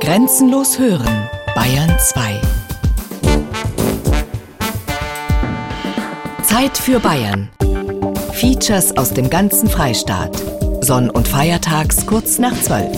Grenzenlos hören, Bayern 2. Zeit für Bayern. Features aus dem ganzen Freistaat. Sonn- und Feiertags kurz nach 12.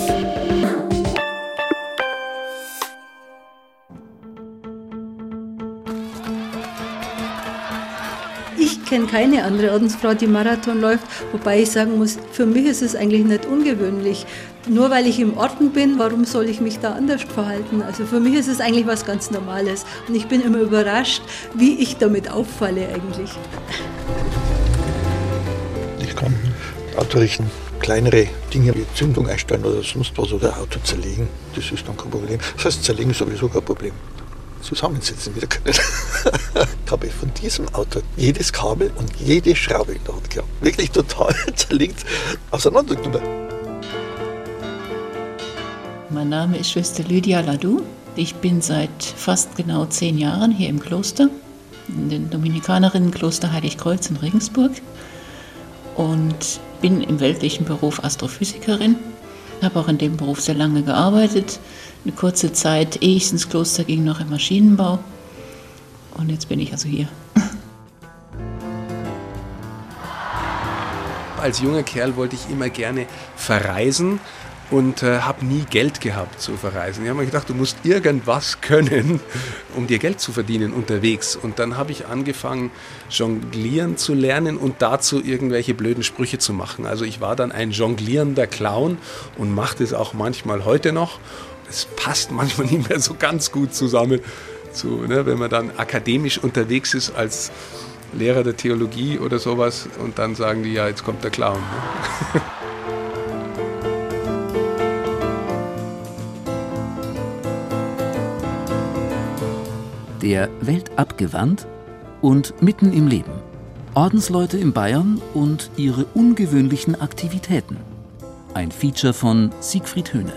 Ich kenne keine andere Ordensfrau, die Marathon läuft, wobei ich sagen muss, für mich ist es eigentlich nicht ungewöhnlich. Nur weil ich im Orden bin, warum soll ich mich da anders verhalten? Also für mich ist es eigentlich was ganz Normales und ich bin immer überrascht, wie ich damit auffalle eigentlich. Ich kann Auto richten, kleinere Dinge wie Zündung einstellen oder sonst was oder Auto zerlegen, das ist dann kein Problem. Das heißt, zerlegen ist sowieso kein Problem zusammensetzen wieder können. ich habe von diesem Auto jedes Kabel und jede Schraube in der Hand gehabt. Wirklich total zerlegt auseinandergenommen. Mein Name ist Schwester Lydia Ladou. Ich bin seit fast genau zehn Jahren hier im Kloster, in den Dominikanerinnenkloster Heiligkreuz in Regensburg und bin im weltlichen Beruf Astrophysikerin. Habe auch in dem Beruf sehr lange gearbeitet, eine kurze Zeit, ehe ich ins Kloster ging, noch im Maschinenbau. Und jetzt bin ich also hier. Als junger Kerl wollte ich immer gerne verreisen und äh, habe nie Geld gehabt zu verreisen. Ich habe mir gedacht, du musst irgendwas können, um dir Geld zu verdienen unterwegs. Und dann habe ich angefangen, jonglieren zu lernen und dazu irgendwelche blöden Sprüche zu machen. Also ich war dann ein jonglierender Clown und mache das auch manchmal heute noch es passt manchmal nicht mehr so ganz gut zusammen, zu, ne, wenn man dann akademisch unterwegs ist als Lehrer der Theologie oder sowas und dann sagen die, ja, jetzt kommt der Clown. Ne? Der Welt abgewandt und mitten im Leben. Ordensleute in Bayern und ihre ungewöhnlichen Aktivitäten. Ein Feature von Siegfried Höhne.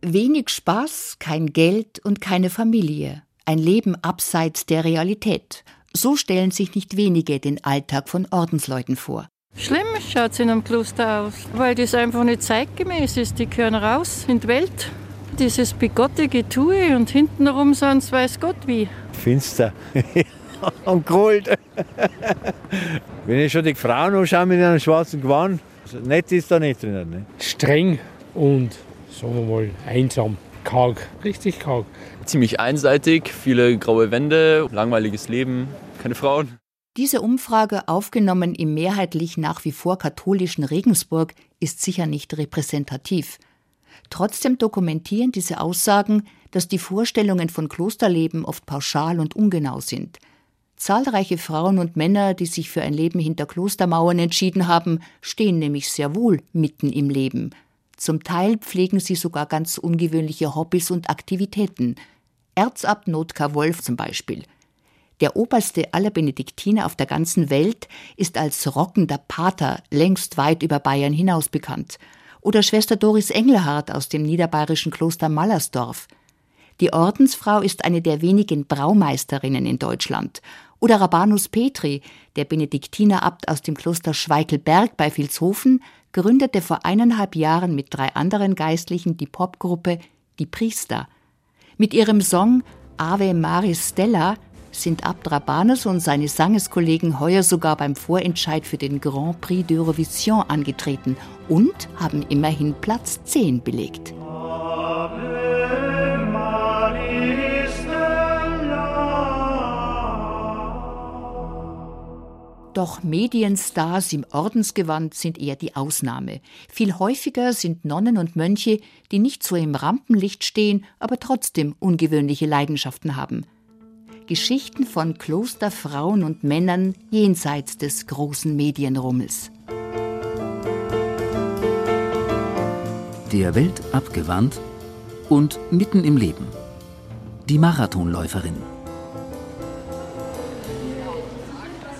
Wenig Spaß, kein Geld und keine Familie. Ein Leben abseits der Realität. So stellen sich nicht wenige den Alltag von Ordensleuten vor. Schlimm schaut es in einem Kloster aus, weil das einfach nicht zeitgemäß ist. Die gehören raus in die Welt. Dieses bigotte Getue und hintenrum sonst weiß Gott wie. Finster und kalt. Wenn ich schon die Frauen anschaue mit einem schwarzen Gewand, nett ist da nicht drin. Ne? Streng und sagen wir mal, einsam, karg, richtig karg. Ziemlich einseitig, viele graue Wände, langweiliges Leben, keine Frauen. Diese Umfrage, aufgenommen im mehrheitlich nach wie vor katholischen Regensburg, ist sicher nicht repräsentativ. Trotzdem dokumentieren diese Aussagen, dass die Vorstellungen von Klosterleben oft pauschal und ungenau sind. Zahlreiche Frauen und Männer, die sich für ein Leben hinter Klostermauern entschieden haben, stehen nämlich sehr wohl mitten im Leben – zum Teil pflegen sie sogar ganz ungewöhnliche Hobbys und Aktivitäten. Erzabt Notka Wolf zum Beispiel. Der oberste aller Benediktiner auf der ganzen Welt ist als rockender Pater längst weit über Bayern hinaus bekannt. Oder Schwester Doris Engelhardt aus dem niederbayerischen Kloster Mallersdorf. Die Ordensfrau ist eine der wenigen Braumeisterinnen in Deutschland. Oder Rabanus Petri, der Benediktinerabt aus dem Kloster Schweichelberg bei Vilshofen, gründete vor eineinhalb Jahren mit drei anderen Geistlichen die Popgruppe Die Priester. Mit ihrem Song Ave Maris Stella sind Abt Rabanus und seine Sangeskollegen heuer sogar beim Vorentscheid für den Grand Prix d'Eurovision angetreten und haben immerhin Platz 10 belegt. Doch Medienstars im Ordensgewand sind eher die Ausnahme. Viel häufiger sind Nonnen und Mönche, die nicht so im Rampenlicht stehen, aber trotzdem ungewöhnliche Leidenschaften haben. Geschichten von Klosterfrauen und Männern jenseits des großen Medienrummels. Der Welt abgewandt und mitten im Leben. Die Marathonläuferin.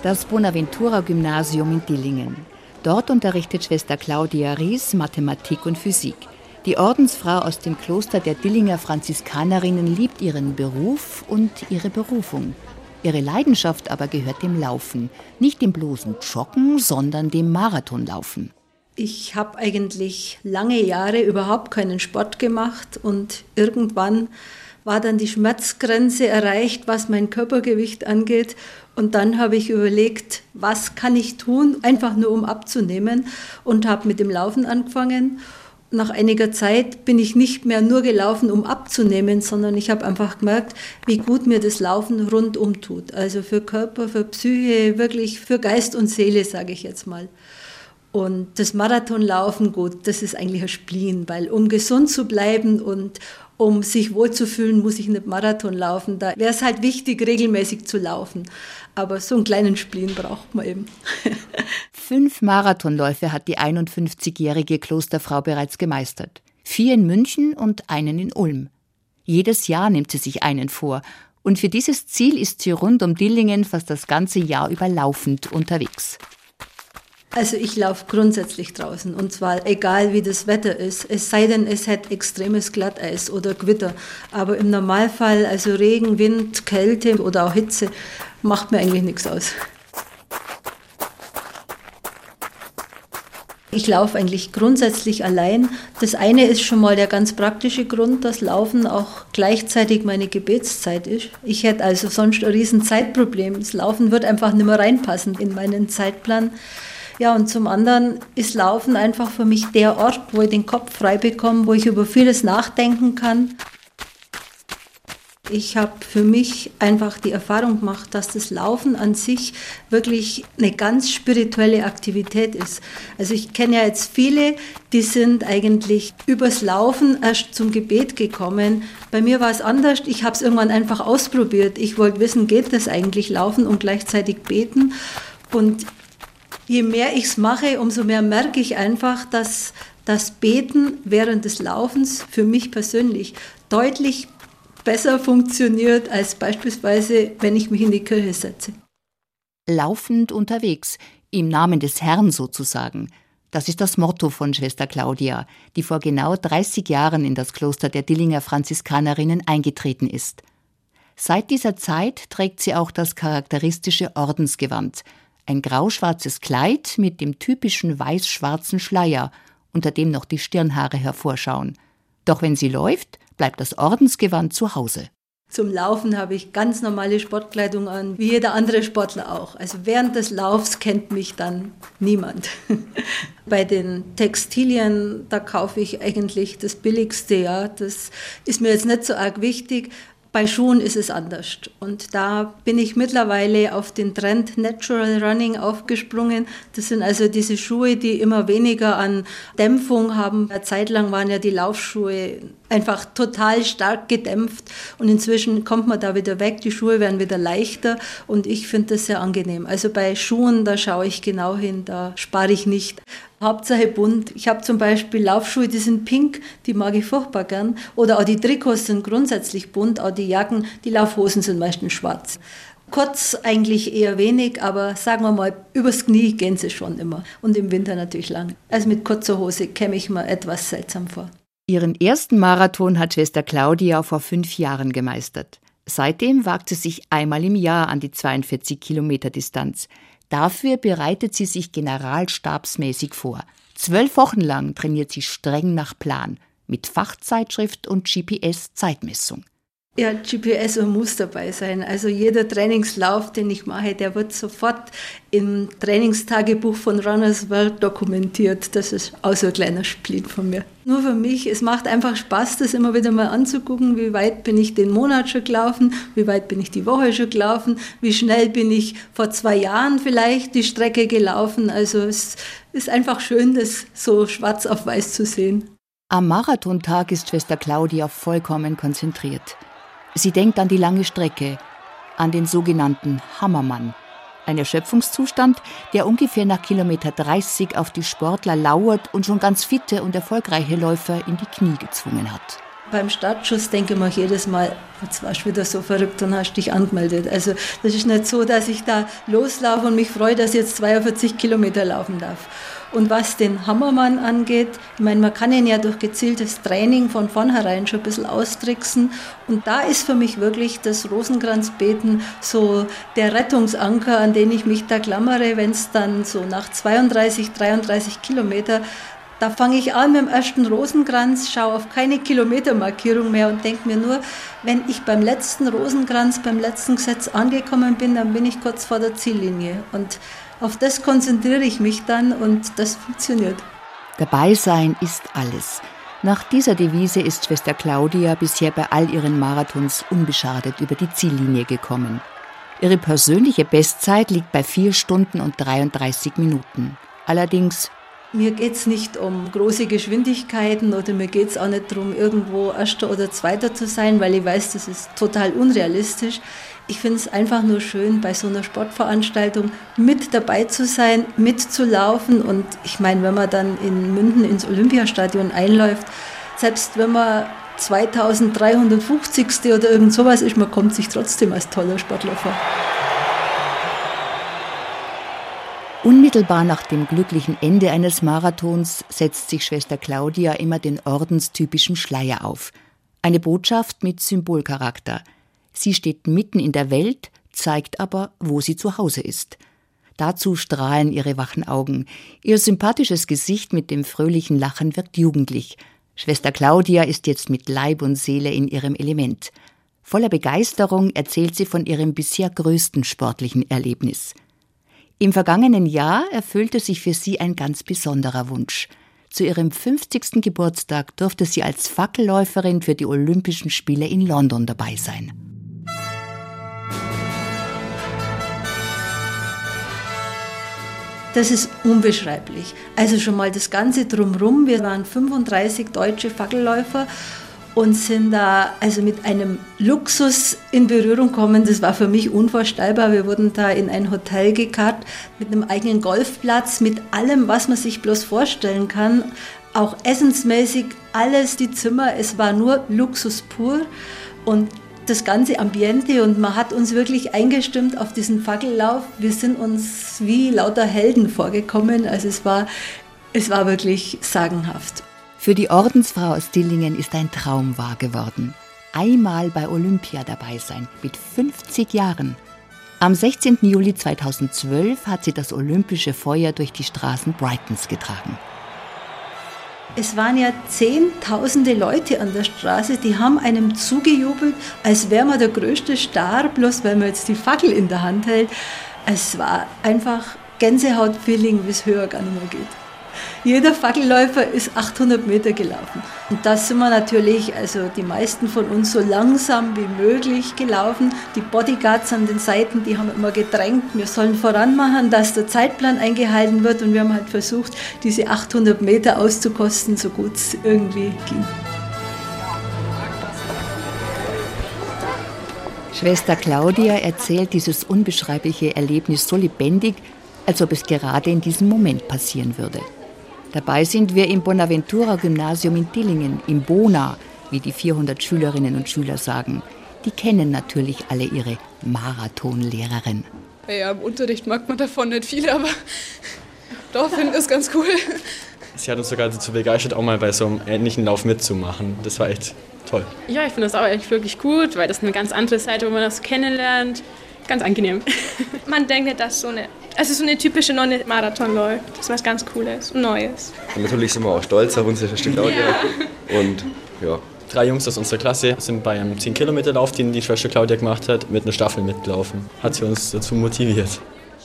das Bonaventura-Gymnasium in Dillingen. Dort unterrichtet Schwester Claudia Ries Mathematik und Physik. Die Ordensfrau aus dem Kloster der Dillinger Franziskanerinnen liebt ihren Beruf und ihre Berufung. Ihre Leidenschaft aber gehört dem Laufen, nicht dem bloßen Joggen, sondern dem Marathonlaufen. Ich habe eigentlich lange Jahre überhaupt keinen Sport gemacht und irgendwann war dann die Schmerzgrenze erreicht, was mein Körpergewicht angeht. Und dann habe ich überlegt, was kann ich tun, einfach nur um abzunehmen und habe mit dem Laufen angefangen. Nach einiger Zeit bin ich nicht mehr nur gelaufen, um abzunehmen, sondern ich habe einfach gemerkt, wie gut mir das Laufen rundum tut. Also für Körper, für Psyche, wirklich für Geist und Seele, sage ich jetzt mal. Und das Marathonlaufen, gut, das ist eigentlich ein Spleen, weil um gesund zu bleiben und um sich wohlzufühlen, muss ich nicht Marathon laufen. Da wäre es halt wichtig, regelmäßig zu laufen. Aber so einen kleinen Spleen braucht man eben. Fünf Marathonläufe hat die 51-jährige Klosterfrau bereits gemeistert. Vier in München und einen in Ulm. Jedes Jahr nimmt sie sich einen vor. Und für dieses Ziel ist sie rund um Dillingen fast das ganze Jahr über laufend unterwegs. Also ich laufe grundsätzlich draußen und zwar egal wie das Wetter ist, es sei denn, es hat extremes Glatteis oder Gewitter. Aber im Normalfall, also Regen, Wind, Kälte oder auch Hitze, macht mir eigentlich nichts aus. Ich laufe eigentlich grundsätzlich allein. Das eine ist schon mal der ganz praktische Grund, dass Laufen auch gleichzeitig meine Gebetszeit ist. Ich hätte also sonst ein riesen Zeitproblem. Das Laufen wird einfach nicht mehr reinpassen in meinen Zeitplan. Ja, und zum anderen ist Laufen einfach für mich der Ort, wo ich den Kopf frei bekomme, wo ich über vieles nachdenken kann. Ich habe für mich einfach die Erfahrung gemacht, dass das Laufen an sich wirklich eine ganz spirituelle Aktivität ist. Also ich kenne ja jetzt viele, die sind eigentlich übers Laufen erst zum Gebet gekommen. Bei mir war es anders. Ich habe es irgendwann einfach ausprobiert. Ich wollte wissen, geht das eigentlich Laufen und gleichzeitig beten? Und je mehr ich es mache, umso mehr merke ich einfach, dass das Beten während des Laufens für mich persönlich deutlich besser funktioniert als beispielsweise, wenn ich mich in die Kirche setze. Laufend unterwegs, im Namen des Herrn sozusagen. Das ist das Motto von Schwester Claudia, die vor genau 30 Jahren in das Kloster der Dillinger Franziskanerinnen eingetreten ist. Seit dieser Zeit trägt sie auch das charakteristische Ordensgewand, ein grauschwarzes Kleid mit dem typischen weiß-schwarzen Schleier, unter dem noch die Stirnhaare hervorschauen. Doch wenn sie läuft, bleibt das Ordensgewand zu Hause. Zum Laufen habe ich ganz normale Sportkleidung an, wie jeder andere Sportler auch. Also während des Laufs kennt mich dann niemand. Bei den Textilien, da kaufe ich eigentlich das Billigste, ja. Das ist mir jetzt nicht so arg wichtig, bei Schuhen ist es anders. Und da bin ich mittlerweile auf den Trend Natural Running aufgesprungen. Das sind also diese Schuhe, die immer weniger an Dämpfung haben. Eine Zeit lang waren ja die Laufschuhe einfach total stark gedämpft und inzwischen kommt man da wieder weg, die Schuhe werden wieder leichter und ich finde das sehr angenehm. Also bei Schuhen, da schaue ich genau hin, da spare ich nicht. Hauptsache bunt. Ich habe zum Beispiel Laufschuhe, die sind pink, die mag ich furchtbar gern. Oder auch die Trikots sind grundsätzlich bunt, auch die Jacken, die Laufhosen sind meistens schwarz. Kurz eigentlich eher wenig, aber sagen wir mal, übers Knie gehen sie schon immer. Und im Winter natürlich lang. Also mit kurzer Hose käme ich mir etwas seltsam vor. Ihren ersten Marathon hat Schwester Claudia vor fünf Jahren gemeistert. Seitdem wagt sie sich einmal im Jahr an die 42 Kilometer Distanz. Dafür bereitet sie sich generalstabsmäßig vor. Zwölf Wochen lang trainiert sie streng nach Plan, mit Fachzeitschrift und GPS-Zeitmessung. Ja, GPS muss dabei sein. Also jeder Trainingslauf, den ich mache, der wird sofort im Trainingstagebuch von Runners World dokumentiert. Das ist auch so ein kleiner Split von mir. Nur für mich, es macht einfach Spaß, das immer wieder mal anzugucken, wie weit bin ich den Monat schon gelaufen, wie weit bin ich die Woche schon gelaufen, wie schnell bin ich vor zwei Jahren vielleicht die Strecke gelaufen. Also es ist einfach schön, das so schwarz auf weiß zu sehen. Am Marathontag ist Schwester Claudia vollkommen konzentriert. Sie denkt an die lange Strecke, an den sogenannten Hammermann, ein Erschöpfungszustand, der ungefähr nach Kilometer 30 auf die Sportler lauert und schon ganz fitte und erfolgreiche Läufer in die Knie gezwungen hat. beim Startschuss denke ich mir jedes Mal, jetzt warst du wieder so verrückt und hast dich angemeldet. Also das ist nicht so, dass ich da loslaufe und mich freue, dass ich jetzt 42 Kilometer laufen darf. Und was den Hammermann angeht, ich meine, man kann ihn ja durch gezieltes Training von vornherein schon ein bisschen austricksen. Und da ist für mich wirklich das Rosenkranzbeten so der Rettungsanker, an den ich mich da klammere, wenn es dann so nach 32, 33 Kilometer da fange ich an mit dem ersten Rosenkranz, schaue auf keine Kilometermarkierung mehr und denke mir nur, wenn ich beim letzten Rosenkranz, beim letzten Gesetz angekommen bin, dann bin ich kurz vor der Ziellinie. Und auf das konzentriere ich mich dann und das funktioniert. Dabei sein ist alles. Nach dieser Devise ist Schwester Claudia bisher bei all ihren Marathons unbeschadet über die Ziellinie gekommen. Ihre persönliche Bestzeit liegt bei 4 Stunden und 33 Minuten. Allerdings mir geht es nicht um große Geschwindigkeiten oder mir geht es auch nicht darum, irgendwo Erster oder Zweiter zu sein, weil ich weiß, das ist total unrealistisch. Ich finde es einfach nur schön, bei so einer Sportveranstaltung mit dabei zu sein, mitzulaufen. Und ich meine, wenn man dann in München ins Olympiastadion einläuft, selbst wenn man 2350. oder irgend sowas ist, man kommt sich trotzdem als toller Sportler vor. Unmittelbar nach dem glücklichen Ende eines Marathons setzt sich Schwester Claudia immer den ordenstypischen Schleier auf. Eine Botschaft mit Symbolcharakter. Sie steht mitten in der Welt, zeigt aber, wo sie zu Hause ist. Dazu strahlen ihre wachen Augen. Ihr sympathisches Gesicht mit dem fröhlichen Lachen wirkt jugendlich. Schwester Claudia ist jetzt mit Leib und Seele in ihrem Element. Voller Begeisterung erzählt sie von ihrem bisher größten sportlichen Erlebnis. Im vergangenen Jahr erfüllte sich für sie ein ganz besonderer Wunsch. Zu ihrem 50. Geburtstag durfte sie als Fackelläuferin für die Olympischen Spiele in London dabei sein. Das ist unbeschreiblich. Also schon mal das Ganze drumherum. Wir waren 35 deutsche Fackelläufer und sind da also mit einem Luxus in Berührung gekommen. Das war für mich unvorstellbar. Wir wurden da in ein Hotel gekarrt mit einem eigenen Golfplatz, mit allem, was man sich bloß vorstellen kann. Auch essensmäßig alles, die Zimmer, es war nur Luxus pur und das ganze Ambiente und man hat uns wirklich eingestimmt auf diesen Fackellauf. Wir sind uns wie lauter Helden vorgekommen. Also es war, es war wirklich sagenhaft. Für die Ordensfrau aus Dillingen ist ein Traum wahr geworden. Einmal bei Olympia dabei sein, mit 50 Jahren. Am 16. Juli 2012 hat sie das olympische Feuer durch die Straßen Brightons getragen. Es waren ja zehntausende Leute an der Straße, die haben einem zugejubelt, als wäre man der größte Star, bloß weil man jetzt die Fackel in der Hand hält. Es war einfach Gänsehaut-Feeling, wie es höher gar nicht mehr geht. Jeder Fackelläufer ist 800 Meter gelaufen. Und da sind wir natürlich, also die meisten von uns, so langsam wie möglich gelaufen. Die Bodyguards an den Seiten, die haben immer gedrängt, wir sollen voranmachen, dass der Zeitplan eingehalten wird. Und wir haben halt versucht, diese 800 Meter auszukosten, so gut es irgendwie ging. Schwester Claudia erzählt dieses unbeschreibliche Erlebnis so lebendig, als ob es gerade in diesem Moment passieren würde. Dabei sind wir im Bonaventura Gymnasium in Dillingen, im Bona, wie die 400 Schülerinnen und Schüler sagen. Die kennen natürlich alle ihre Marathonlehrerin. Ja, im Unterricht mag man davon nicht viel, aber doch finde es ganz cool. Sie hat uns sogar dazu begeistert, auch mal bei so einem ähnlichen Lauf mitzumachen. Das war echt toll. Ja, ich finde das auch echt wirklich gut, weil das eine ganz andere Seite, wo man das kennenlernt. Ganz angenehm. Man denkt, dass so eine also so eine typische Nonne-Marathon läuft. Das ist was ganz Cooles und Neues. Und natürlich sind wir auch stolz auf unsere Claudia. Ja. Und ja. Drei Jungs aus unserer Klasse sind bei einem 10-Kilometer-Lauf, den die Schwester Claudia gemacht hat, mit einer Staffel mitgelaufen. Hat sie uns dazu motiviert.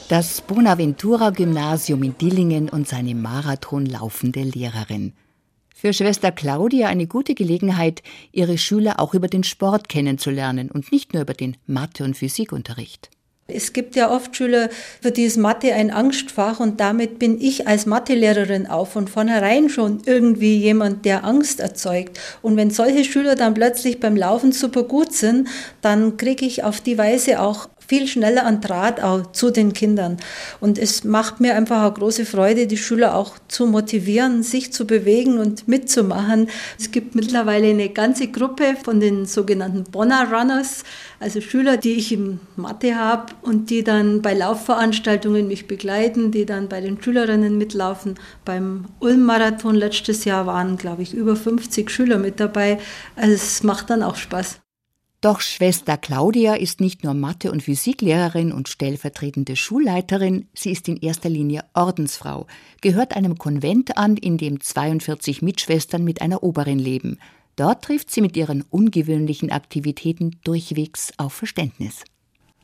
Das Bonaventura-Gymnasium in Dillingen und seine marathonlaufende Lehrerin. Für Schwester Claudia eine gute Gelegenheit, ihre Schüler auch über den Sport kennenzulernen und nicht nur über den Mathe- und Physikunterricht. Es gibt ja oft Schüler, für die ist Mathe ein Angstfach und damit bin ich als Mathelehrerin auch von vornherein schon irgendwie jemand, der Angst erzeugt. Und wenn solche Schüler dann plötzlich beim Laufen super gut sind, dann kriege ich auf die Weise auch viel schneller an Draht auch zu den Kindern. Und es macht mir einfach eine große Freude, die Schüler auch zu motivieren, sich zu bewegen und mitzumachen. Es gibt mittlerweile eine ganze Gruppe von den sogenannten Bonner Runners, also Schüler, die ich im Mathe habe und die dann bei Laufveranstaltungen mich begleiten, die dann bei den Schülerinnen mitlaufen. Beim Ulm-Marathon letztes Jahr waren, glaube ich, über 50 Schüler mit dabei. Also es macht dann auch Spaß. Doch Schwester Claudia ist nicht nur Mathe- und Physiklehrerin und stellvertretende Schulleiterin, sie ist in erster Linie Ordensfrau, gehört einem Konvent an, in dem 42 Mitschwestern mit einer Oberin leben. Dort trifft sie mit ihren ungewöhnlichen Aktivitäten durchwegs auf Verständnis.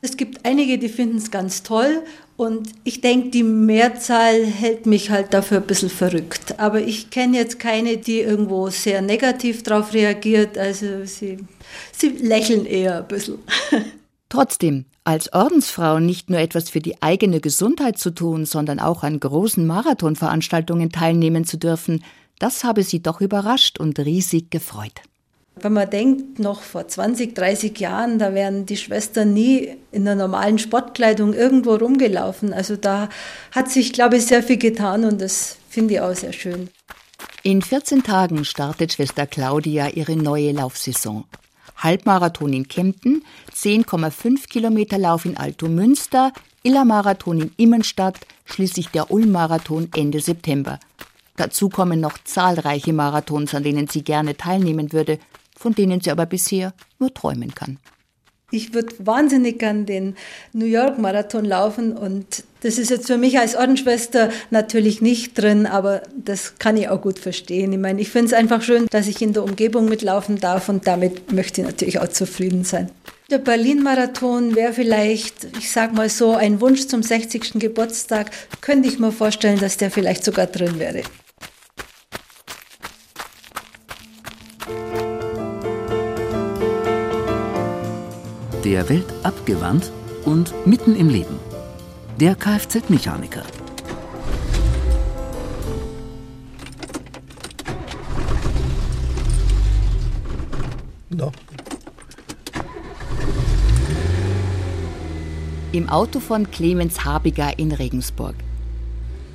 Es gibt einige, die finden es ganz toll und ich denke, die Mehrzahl hält mich halt dafür ein bisschen verrückt. Aber ich kenne jetzt keine, die irgendwo sehr negativ darauf reagiert. Also sie, sie lächeln eher ein bisschen. Trotzdem, als Ordensfrau nicht nur etwas für die eigene Gesundheit zu tun, sondern auch an großen Marathonveranstaltungen teilnehmen zu dürfen, das habe sie doch überrascht und riesig gefreut. Wenn man denkt, noch vor 20, 30 Jahren, da wären die Schwestern nie in der normalen Sportkleidung irgendwo rumgelaufen. Also da hat sich, glaube ich, sehr viel getan und das finde ich auch sehr schön. In 14 Tagen startet Schwester Claudia ihre neue Laufsaison. Halbmarathon in Kempten, 10,5 Kilometer Lauf in Altomünster, Illermarathon in Immenstadt, schließlich der Ulm-Marathon Ende September. Dazu kommen noch zahlreiche Marathons, an denen sie gerne teilnehmen würde, von denen sie aber bisher nur träumen kann. Ich würde wahnsinnig gern den New York Marathon laufen und das ist jetzt für mich als Ordensschwester natürlich nicht drin, aber das kann ich auch gut verstehen. Ich meine, ich finde es einfach schön, dass ich in der Umgebung mitlaufen darf und damit möchte ich natürlich auch zufrieden sein. Der Berlin-Marathon wäre vielleicht, ich sag mal so, ein Wunsch zum 60. Geburtstag. Könnte ich mir vorstellen, dass der vielleicht sogar drin wäre. Der Welt abgewandt und mitten im Leben. Der Kfz-Mechaniker. No. Im Auto von Clemens Habiger in Regensburg.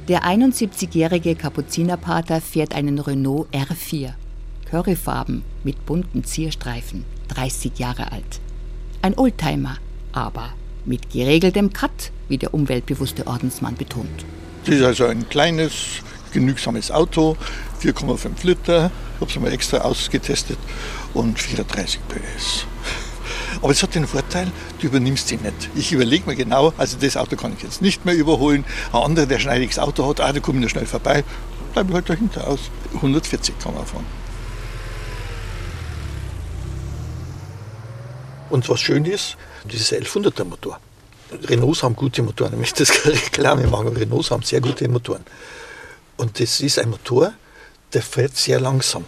Der 71-jährige Kapuzinerpater fährt einen Renault R4. Curryfarben mit bunten Zierstreifen, 30 Jahre alt. Ein Oldtimer, aber mit geregeltem Cut, wie der umweltbewusste Ordensmann betont. Das ist also ein kleines, genügsames Auto, 4,5 Liter, ich habe es mal extra ausgetestet und 34 PS. Aber es hat den Vorteil, du übernimmst ihn nicht. Ich überlege mir genau, also das Auto kann ich jetzt nicht mehr überholen. Ein anderer, der schneidiges Auto hat, ah, da komme ich noch schnell vorbei, bleibe ich halt dahinter aus. 140 kann man fahren. Und was schön ist, dieses 1100er Motor. Renaults haben gute Motoren, ich möchte das klar machen, Renaults haben sehr gute Motoren. Und das ist ein Motor, der fährt sehr langsam.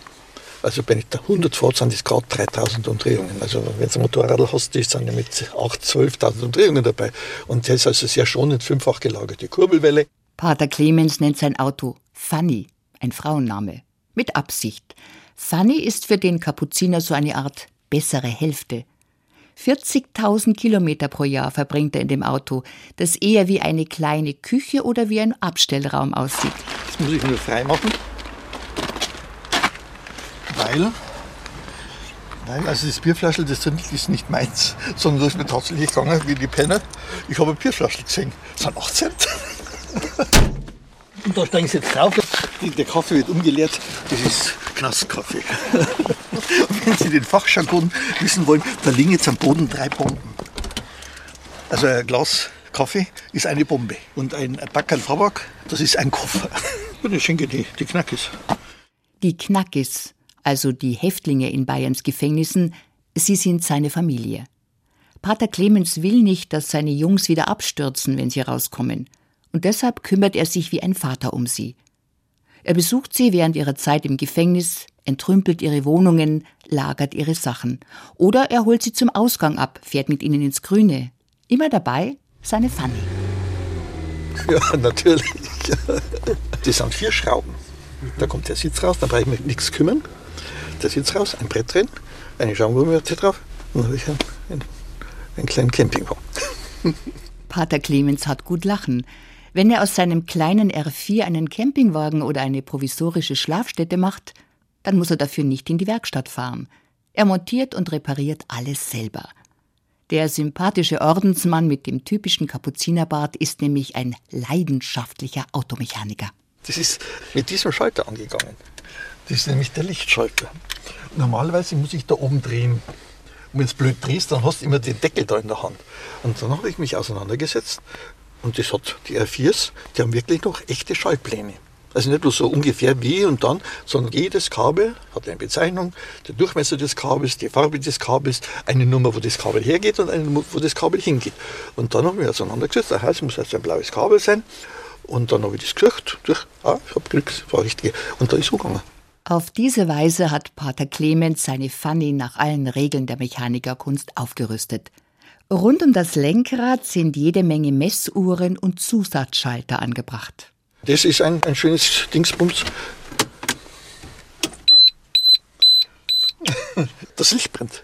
Also wenn ich da 100 fahrt, sind das gerade 3000 Umdrehungen. Also wenn du ein Motorrad hast, sind ja mit 8.000, 12.000 Umdrehungen dabei. Und der ist also sehr schonend fünffach gelagerte Kurbelwelle. Pater Clemens nennt sein Auto Fanny, ein Frauenname. Mit Absicht. Fanny ist für den Kapuziner so eine Art bessere Hälfte. 40.000 Kilometer pro Jahr verbringt er in dem Auto, das eher wie eine kleine Küche oder wie ein Abstellraum aussieht. Das muss ich nur frei machen. Weil, weil also das Bierflaschel, das ist nicht meins, sondern das ist mir tatsächlich gegangen wie die Penner. Ich habe ein Bierflaschel gesehen. Das sind 8 Cent. Und da steigen sie jetzt drauf. Der Kaffee wird umgeleert. Das ist Knastkaffee. Wenn Sie den Fachjargon wissen wollen, da liegen jetzt am Boden drei Bomben. Also ein Glas Kaffee ist eine Bombe und ein Backerl Tabak, das ist ein Koffer. Und ich schenke die, die Knackis. Die Knackis, also die Häftlinge in Bayerns Gefängnissen, sie sind seine Familie. Pater Clemens will nicht, dass seine Jungs wieder abstürzen, wenn sie rauskommen. Und deshalb kümmert er sich wie ein Vater um sie. Er besucht sie während ihrer Zeit im Gefängnis, entrümpelt ihre Wohnungen, lagert ihre Sachen. Oder er holt sie zum Ausgang ab, fährt mit ihnen ins Grüne. Immer dabei seine Fanny. Ja, natürlich. Das sind vier Schrauben. Da kommt der Sitz raus, da brauche ich mich nichts kümmern. Der Sitz raus, ein Brett drin, eine Schaumgummimatte drauf und dann habe ich einen, einen, einen kleinen Campingwagen. Pater Clemens hat gut lachen. Wenn er aus seinem kleinen R4 einen Campingwagen oder eine provisorische Schlafstätte macht, dann muss er dafür nicht in die Werkstatt fahren. Er montiert und repariert alles selber. Der sympathische Ordensmann mit dem typischen Kapuzinerbart ist nämlich ein leidenschaftlicher Automechaniker. Das ist mit diesem Schalter angegangen. Das ist nämlich der Lichtschalter. Normalerweise muss ich da oben drehen. Und wenn du blöd drehst, dann hast du immer den Deckel da in der Hand. Und dann habe ich mich auseinandergesetzt und das hat die R4s, die haben wirklich noch echte Schaltpläne. Also nicht bloß so ungefähr wie und dann, sondern jedes Kabel hat eine Bezeichnung, der Durchmesser des Kabels, die Farbe des Kabels, eine Nummer, wo das Kabel hergeht und eine Nummer, wo das Kabel hingeht. Und dann haben wir auseinandergesetzt, das heißt, es muss jetzt ein blaues Kabel sein. Und dann habe ich das gesucht, durch, ah, ich habe Glück, das war richtig. Und da ist es gegangen. Auf diese Weise hat Pater Clemens seine Fanny nach allen Regeln der Mechanikerkunst aufgerüstet. Rund um das Lenkrad sind jede Menge Messuhren und Zusatzschalter angebracht. Das ist ein, ein schönes Dingsbums. Das Licht brennt.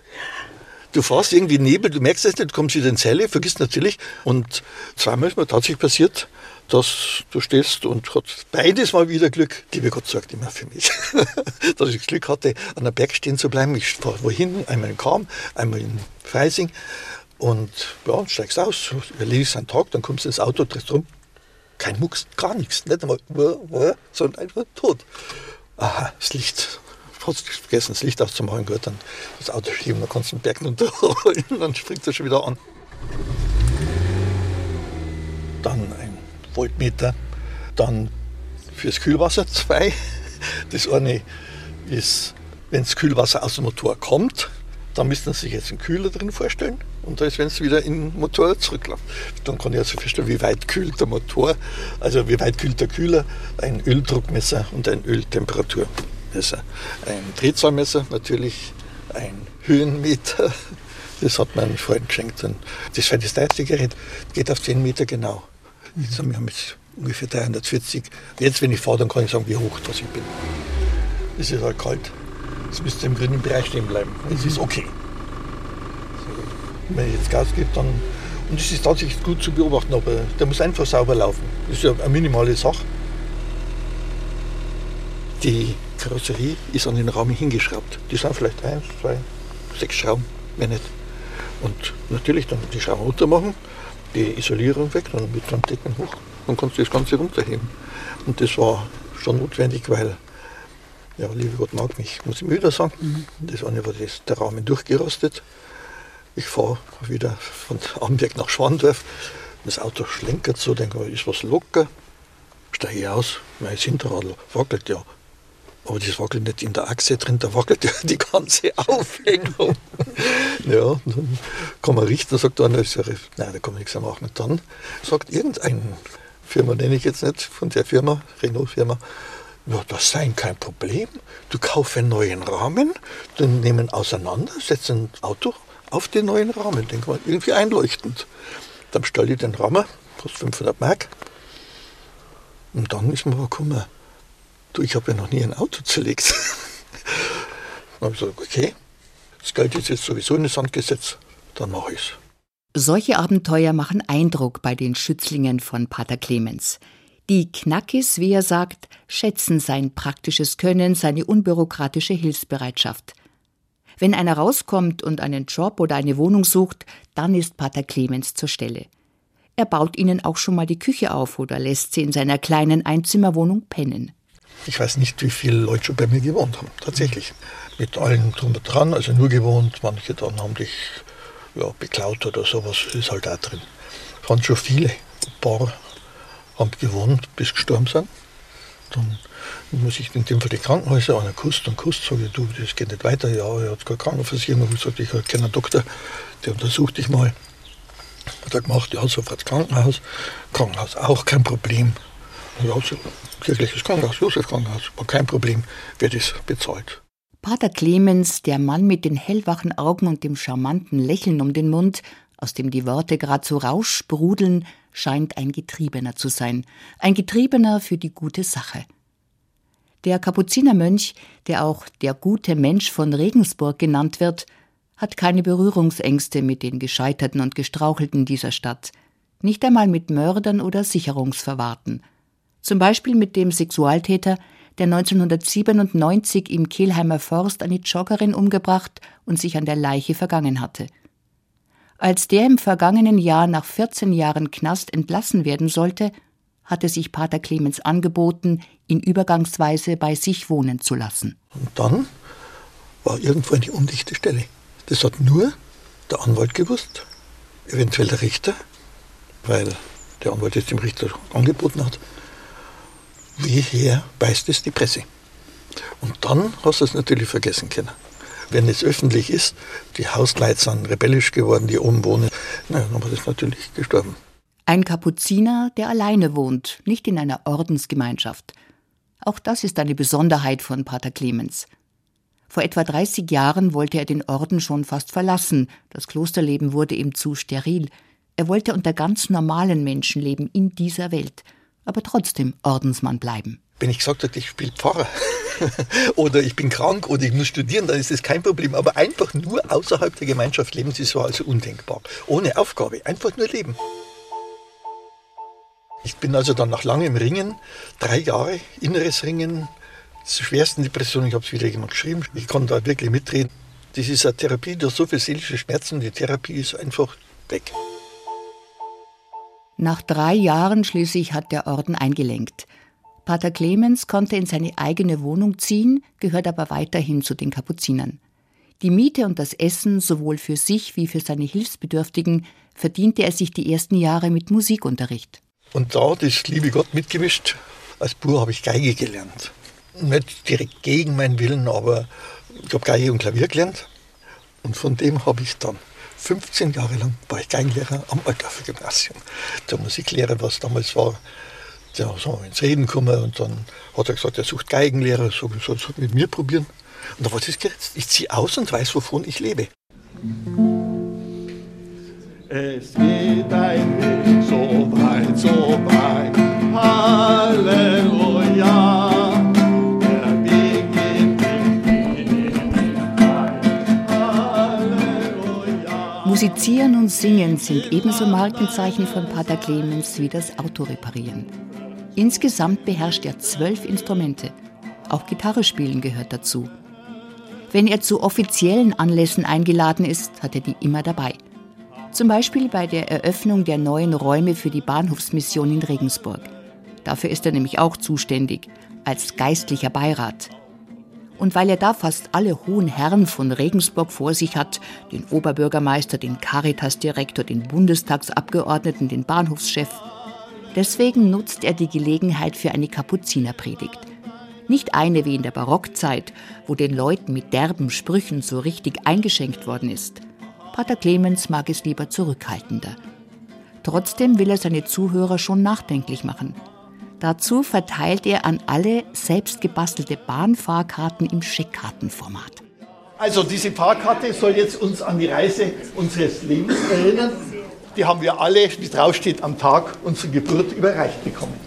Du fährst irgendwie Nebel, du merkst es nicht, du kommst wieder in Zelle, vergisst natürlich. Und zweimal ist mir tatsächlich passiert, dass du stehst und hat beides mal wieder Glück. Liebe Gott sorgt immer für mich. dass ich das Glück hatte, an der Berg stehen zu bleiben. Ich fahre wohin, einmal in Kam, einmal in Freising. Und ja, steigst aus, erledigst einen Tag, dann kommst du ins Auto, drehst rum. Kein Mucks, gar nichts. Nicht einmal, sondern einfach tot. Aha, das Licht. Du vergessen, das Licht auszumachen, gut, dann das Auto schieben, dann kannst du den Berg runterholen, dann springt er schon wieder an. Dann ein Voltmeter. Dann fürs Kühlwasser zwei. Das eine ist, wenn das Kühlwasser aus dem Motor kommt, dann müssten Sie sich jetzt einen Kühler drin vorstellen. Und da ist, wenn es wieder in den Motor zurückläuft. Dann kann ich also feststellen, wie weit kühlt der Motor, also wie weit kühlt der Kühler, ein Öldruckmesser und ein Öltemperaturmesser. Ein Drehzahlmesser natürlich, ein Höhenmeter, das hat mein Freund geschenkt. Und das war das teuerste Gerät, geht auf 10 Meter genau. Jetzt haben wir jetzt ungefähr 340. Jetzt, wenn ich fahre, dann kann ich sagen, wie hoch das ich bin. Es ist halt kalt. Es müsste im grünen Bereich stehen bleiben. Es ist okay. Wenn ich jetzt Gas gebe, dann. Und es ist tatsächlich gut zu beobachten, aber der muss einfach sauber laufen. Das ist ja eine minimale Sache. Die Karosserie ist an den Rahmen hingeschraubt. Die sind vielleicht eins, zwei, sechs Schrauben, mehr nicht. Und natürlich dann die Schrauben runter machen die Isolierung weg, dann mit dem Decken hoch, dann kannst du das Ganze runterheben. Und das war schon notwendig, weil, ja, liebe Gott mag mich, muss ich wieder sagen. Mhm. Das eine war das, der Rahmen durchgerostet. Ich fahre wieder von Amberg nach Schwandorf. Das Auto schlenkert so, denke ist was locker. Steige ich aus, mein Hinterradl wackelt ja. Aber das wackelt nicht in der Achse drin, da wackelt ja die ganze Aufhängung. ja, dann kann man richten, sagt einer, nein, da kann man nichts machen. Und dann sagt irgendeine Firma, nenne ich jetzt nicht, von der Firma, Renault-Firma, ja, das sei kein Problem. Du kaufst einen neuen Rahmen, dann nehmen auseinander, setzen ein Auto auf den neuen Rahmen, den kann man irgendwie einleuchtend. Dann stelle ich den Rahmen, kostet 500 Mark. Und dann ist mir gekommen, du, ich habe ja noch nie ein Auto zerlegt. dann habe ich gesagt, okay, das Geld ist jetzt sowieso in den Sand gesetzt, dann mache ich es. Solche Abenteuer machen Eindruck bei den Schützlingen von Pater Clemens. Die Knackis, wie er sagt, schätzen sein praktisches Können, seine unbürokratische Hilfsbereitschaft. Wenn einer rauskommt und einen Job oder eine Wohnung sucht, dann ist Pater Clemens zur Stelle. Er baut ihnen auch schon mal die Küche auf oder lässt sie in seiner kleinen Einzimmerwohnung pennen. Ich weiß nicht, wie viele Leute schon bei mir gewohnt haben, tatsächlich mit allen drum und dran, also nur gewohnt, manche dann haben dich ja, beklaut oder sowas, ist halt auch drin. Es waren schon viele, ein paar haben gewohnt, bis gestorben sind. Dann muss ich in dem Fall die Krankenhäuser an Kust und Kust sage du, das geht nicht weiter, ja, er hat keine Krankenversicherung, ich gesagt, ich habe keinen Doktor, der untersucht dich mal. Hat er gemacht, ja, sofort Krankenhaus. Krankenhaus auch kein Problem. Ja, so, kirchliches Krankenhaus, Josef Krankenhaus, war kein Problem, wird es bezahlt. Pater Clemens, der Mann mit den hellwachen Augen und dem charmanten Lächeln um den Mund, aus dem die Worte grad so rausch sprudeln, scheint ein Getriebener zu sein, ein Getriebener für die gute Sache. Der Kapuzinermönch, der auch der gute Mensch von Regensburg genannt wird, hat keine Berührungsängste mit den Gescheiterten und Gestrauchelten dieser Stadt. Nicht einmal mit Mördern oder Sicherungsverwahrten. Zum Beispiel mit dem Sexualtäter, der 1997 im Kehlheimer Forst eine Joggerin umgebracht und sich an der Leiche vergangen hatte. Als der im vergangenen Jahr nach 14 Jahren Knast entlassen werden sollte, hatte sich Pater Clemens angeboten, ihn übergangsweise bei sich wohnen zu lassen. Und dann war irgendwo eine undichte Stelle. Das hat nur der Anwalt gewusst, eventuell der Richter, weil der Anwalt es dem Richter angeboten hat. Wieher weiß es die Presse? Und dann hast du es natürlich vergessen können. Wenn es öffentlich ist, die Hausleute sind rebellisch geworden, die oben wohnen, na, dann das natürlich gestorben. Ein Kapuziner, der alleine wohnt, nicht in einer Ordensgemeinschaft. Auch das ist eine Besonderheit von Pater Clemens. Vor etwa 30 Jahren wollte er den Orden schon fast verlassen. Das Klosterleben wurde ihm zu steril. Er wollte unter ganz normalen Menschen leben in dieser Welt, aber trotzdem Ordensmann bleiben. Wenn ich gesagt habe, ich spiele Pfarrer oder ich bin krank oder ich muss studieren, dann ist das kein Problem. Aber einfach nur außerhalb der Gemeinschaft leben, das war also undenkbar. Ohne Aufgabe, einfach nur leben. Ich bin also dann nach langem Ringen, drei Jahre inneres Ringen, zur schwersten Depression, ich habe es wieder jemand geschrieben, ich kann da wirklich mitreden. Das ist eine Therapie, durch so viele seelische Schmerzen, die Therapie ist einfach weg. Nach drei Jahren schließlich hat der Orden eingelenkt. Pater Clemens konnte in seine eigene Wohnung ziehen, gehört aber weiterhin zu den Kapuzinern. Die Miete und das Essen sowohl für sich wie für seine Hilfsbedürftigen verdiente er sich die ersten Jahre mit Musikunterricht. Und da das liebe Gott mitgemischt. Als Bub habe ich Geige gelernt. Nicht direkt gegen meinen Willen, aber ich habe Geige und Klavier gelernt. Und von dem habe ich dann 15 Jahre lang war ich Geigenlehrer am Altdorfer Gymnasium. Der Musiklehrer, was damals war, der ist ins Reden gekommen und dann hat er gesagt, er sucht Geigenlehrer, so soll es mit mir probieren. Und da war das geritzt. Ich ziehe aus und weiß, wovon ich lebe. Es geht ein Weg so breit, so breit. Halleluja. Musizieren und Singen sind ebenso Markenzeichen von Pater Clemens wie das Autoreparieren. Insgesamt beherrscht er zwölf Instrumente. Auch Gitarre spielen gehört dazu. Wenn er zu offiziellen Anlässen eingeladen ist, hat er die immer dabei. Zum Beispiel bei der Eröffnung der neuen Räume für die Bahnhofsmission in Regensburg. Dafür ist er nämlich auch zuständig, als geistlicher Beirat. Und weil er da fast alle hohen Herren von Regensburg vor sich hat, den Oberbürgermeister, den Caritas-Direktor, den Bundestagsabgeordneten, den Bahnhofschef, deswegen nutzt er die Gelegenheit für eine Kapuzinerpredigt. Nicht eine wie in der Barockzeit, wo den Leuten mit derben Sprüchen so richtig eingeschenkt worden ist. Pater Clemens mag es lieber zurückhaltender. Trotzdem will er seine Zuhörer schon nachdenklich machen. Dazu verteilt er an alle selbst gebastelte Bahnfahrkarten im Scheckkartenformat. Also diese Fahrkarte soll jetzt uns an die Reise unseres Lebens erinnern. Die haben wir alle, wie draufsteht, am Tag unserer Geburt überreicht bekommen.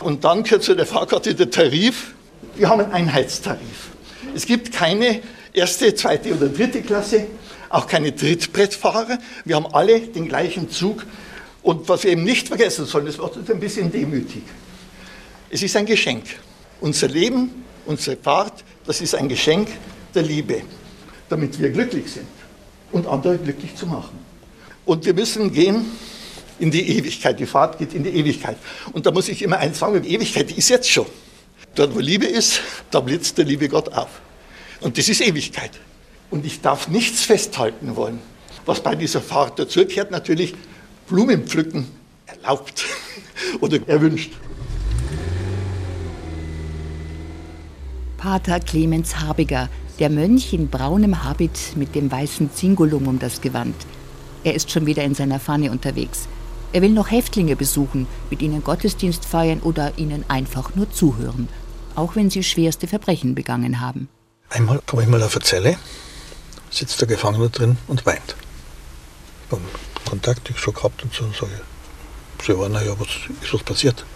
Und dann gehört zu der Fahrkarte der Tarif. Wir haben einen Einheitstarif. Es gibt keine erste, zweite oder dritte Klasse auch keine Trittbrettfahrer. Wir haben alle den gleichen Zug. Und was wir eben nicht vergessen sollen, das macht uns ein bisschen demütig. Es ist ein Geschenk. Unser Leben, unsere Fahrt, das ist ein Geschenk der Liebe, damit wir glücklich sind und andere glücklich zu machen. Und wir müssen gehen in die Ewigkeit. Die Fahrt geht in die Ewigkeit. Und da muss ich immer eins sagen, die Ewigkeit, ist jetzt schon. Dort, wo Liebe ist, da blitzt der liebe Gott auf. Und das ist Ewigkeit. Und ich darf nichts festhalten wollen. Was bei dieser Fahrt dazugehört, natürlich Blumenpflücken erlaubt oder erwünscht. Pater Clemens Habiger, der Mönch in braunem Habit mit dem weißen Zingulum um das Gewand. Er ist schon wieder in seiner Fahne unterwegs. Er will noch Häftlinge besuchen, mit ihnen Gottesdienst feiern oder ihnen einfach nur zuhören, auch wenn sie schwerste Verbrechen begangen haben. Einmal komme ich mal auf eine Zelle sitzt der Gefangene drin und weint. Beim Kontakt ich schon gehabt und so, und sage sie war, naja, was ist was passiert?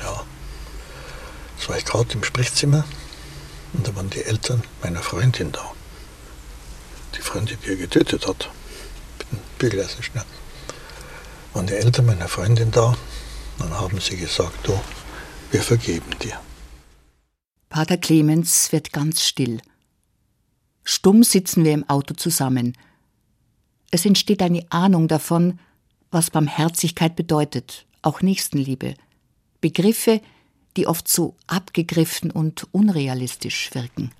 Ja. Das war ich gerade im Sprechzimmer und da waren die Eltern meiner Freundin da. Die Freundin getötet hat. Dem Bügeleisenschnell. Waren die Eltern meiner Freundin da, dann haben sie gesagt, du, wir vergeben dir. Pater Clemens wird ganz still. Stumm sitzen wir im Auto zusammen. Es entsteht eine Ahnung davon, was Barmherzigkeit bedeutet, auch Nächstenliebe. Begriffe, die oft so abgegriffen und unrealistisch wirken.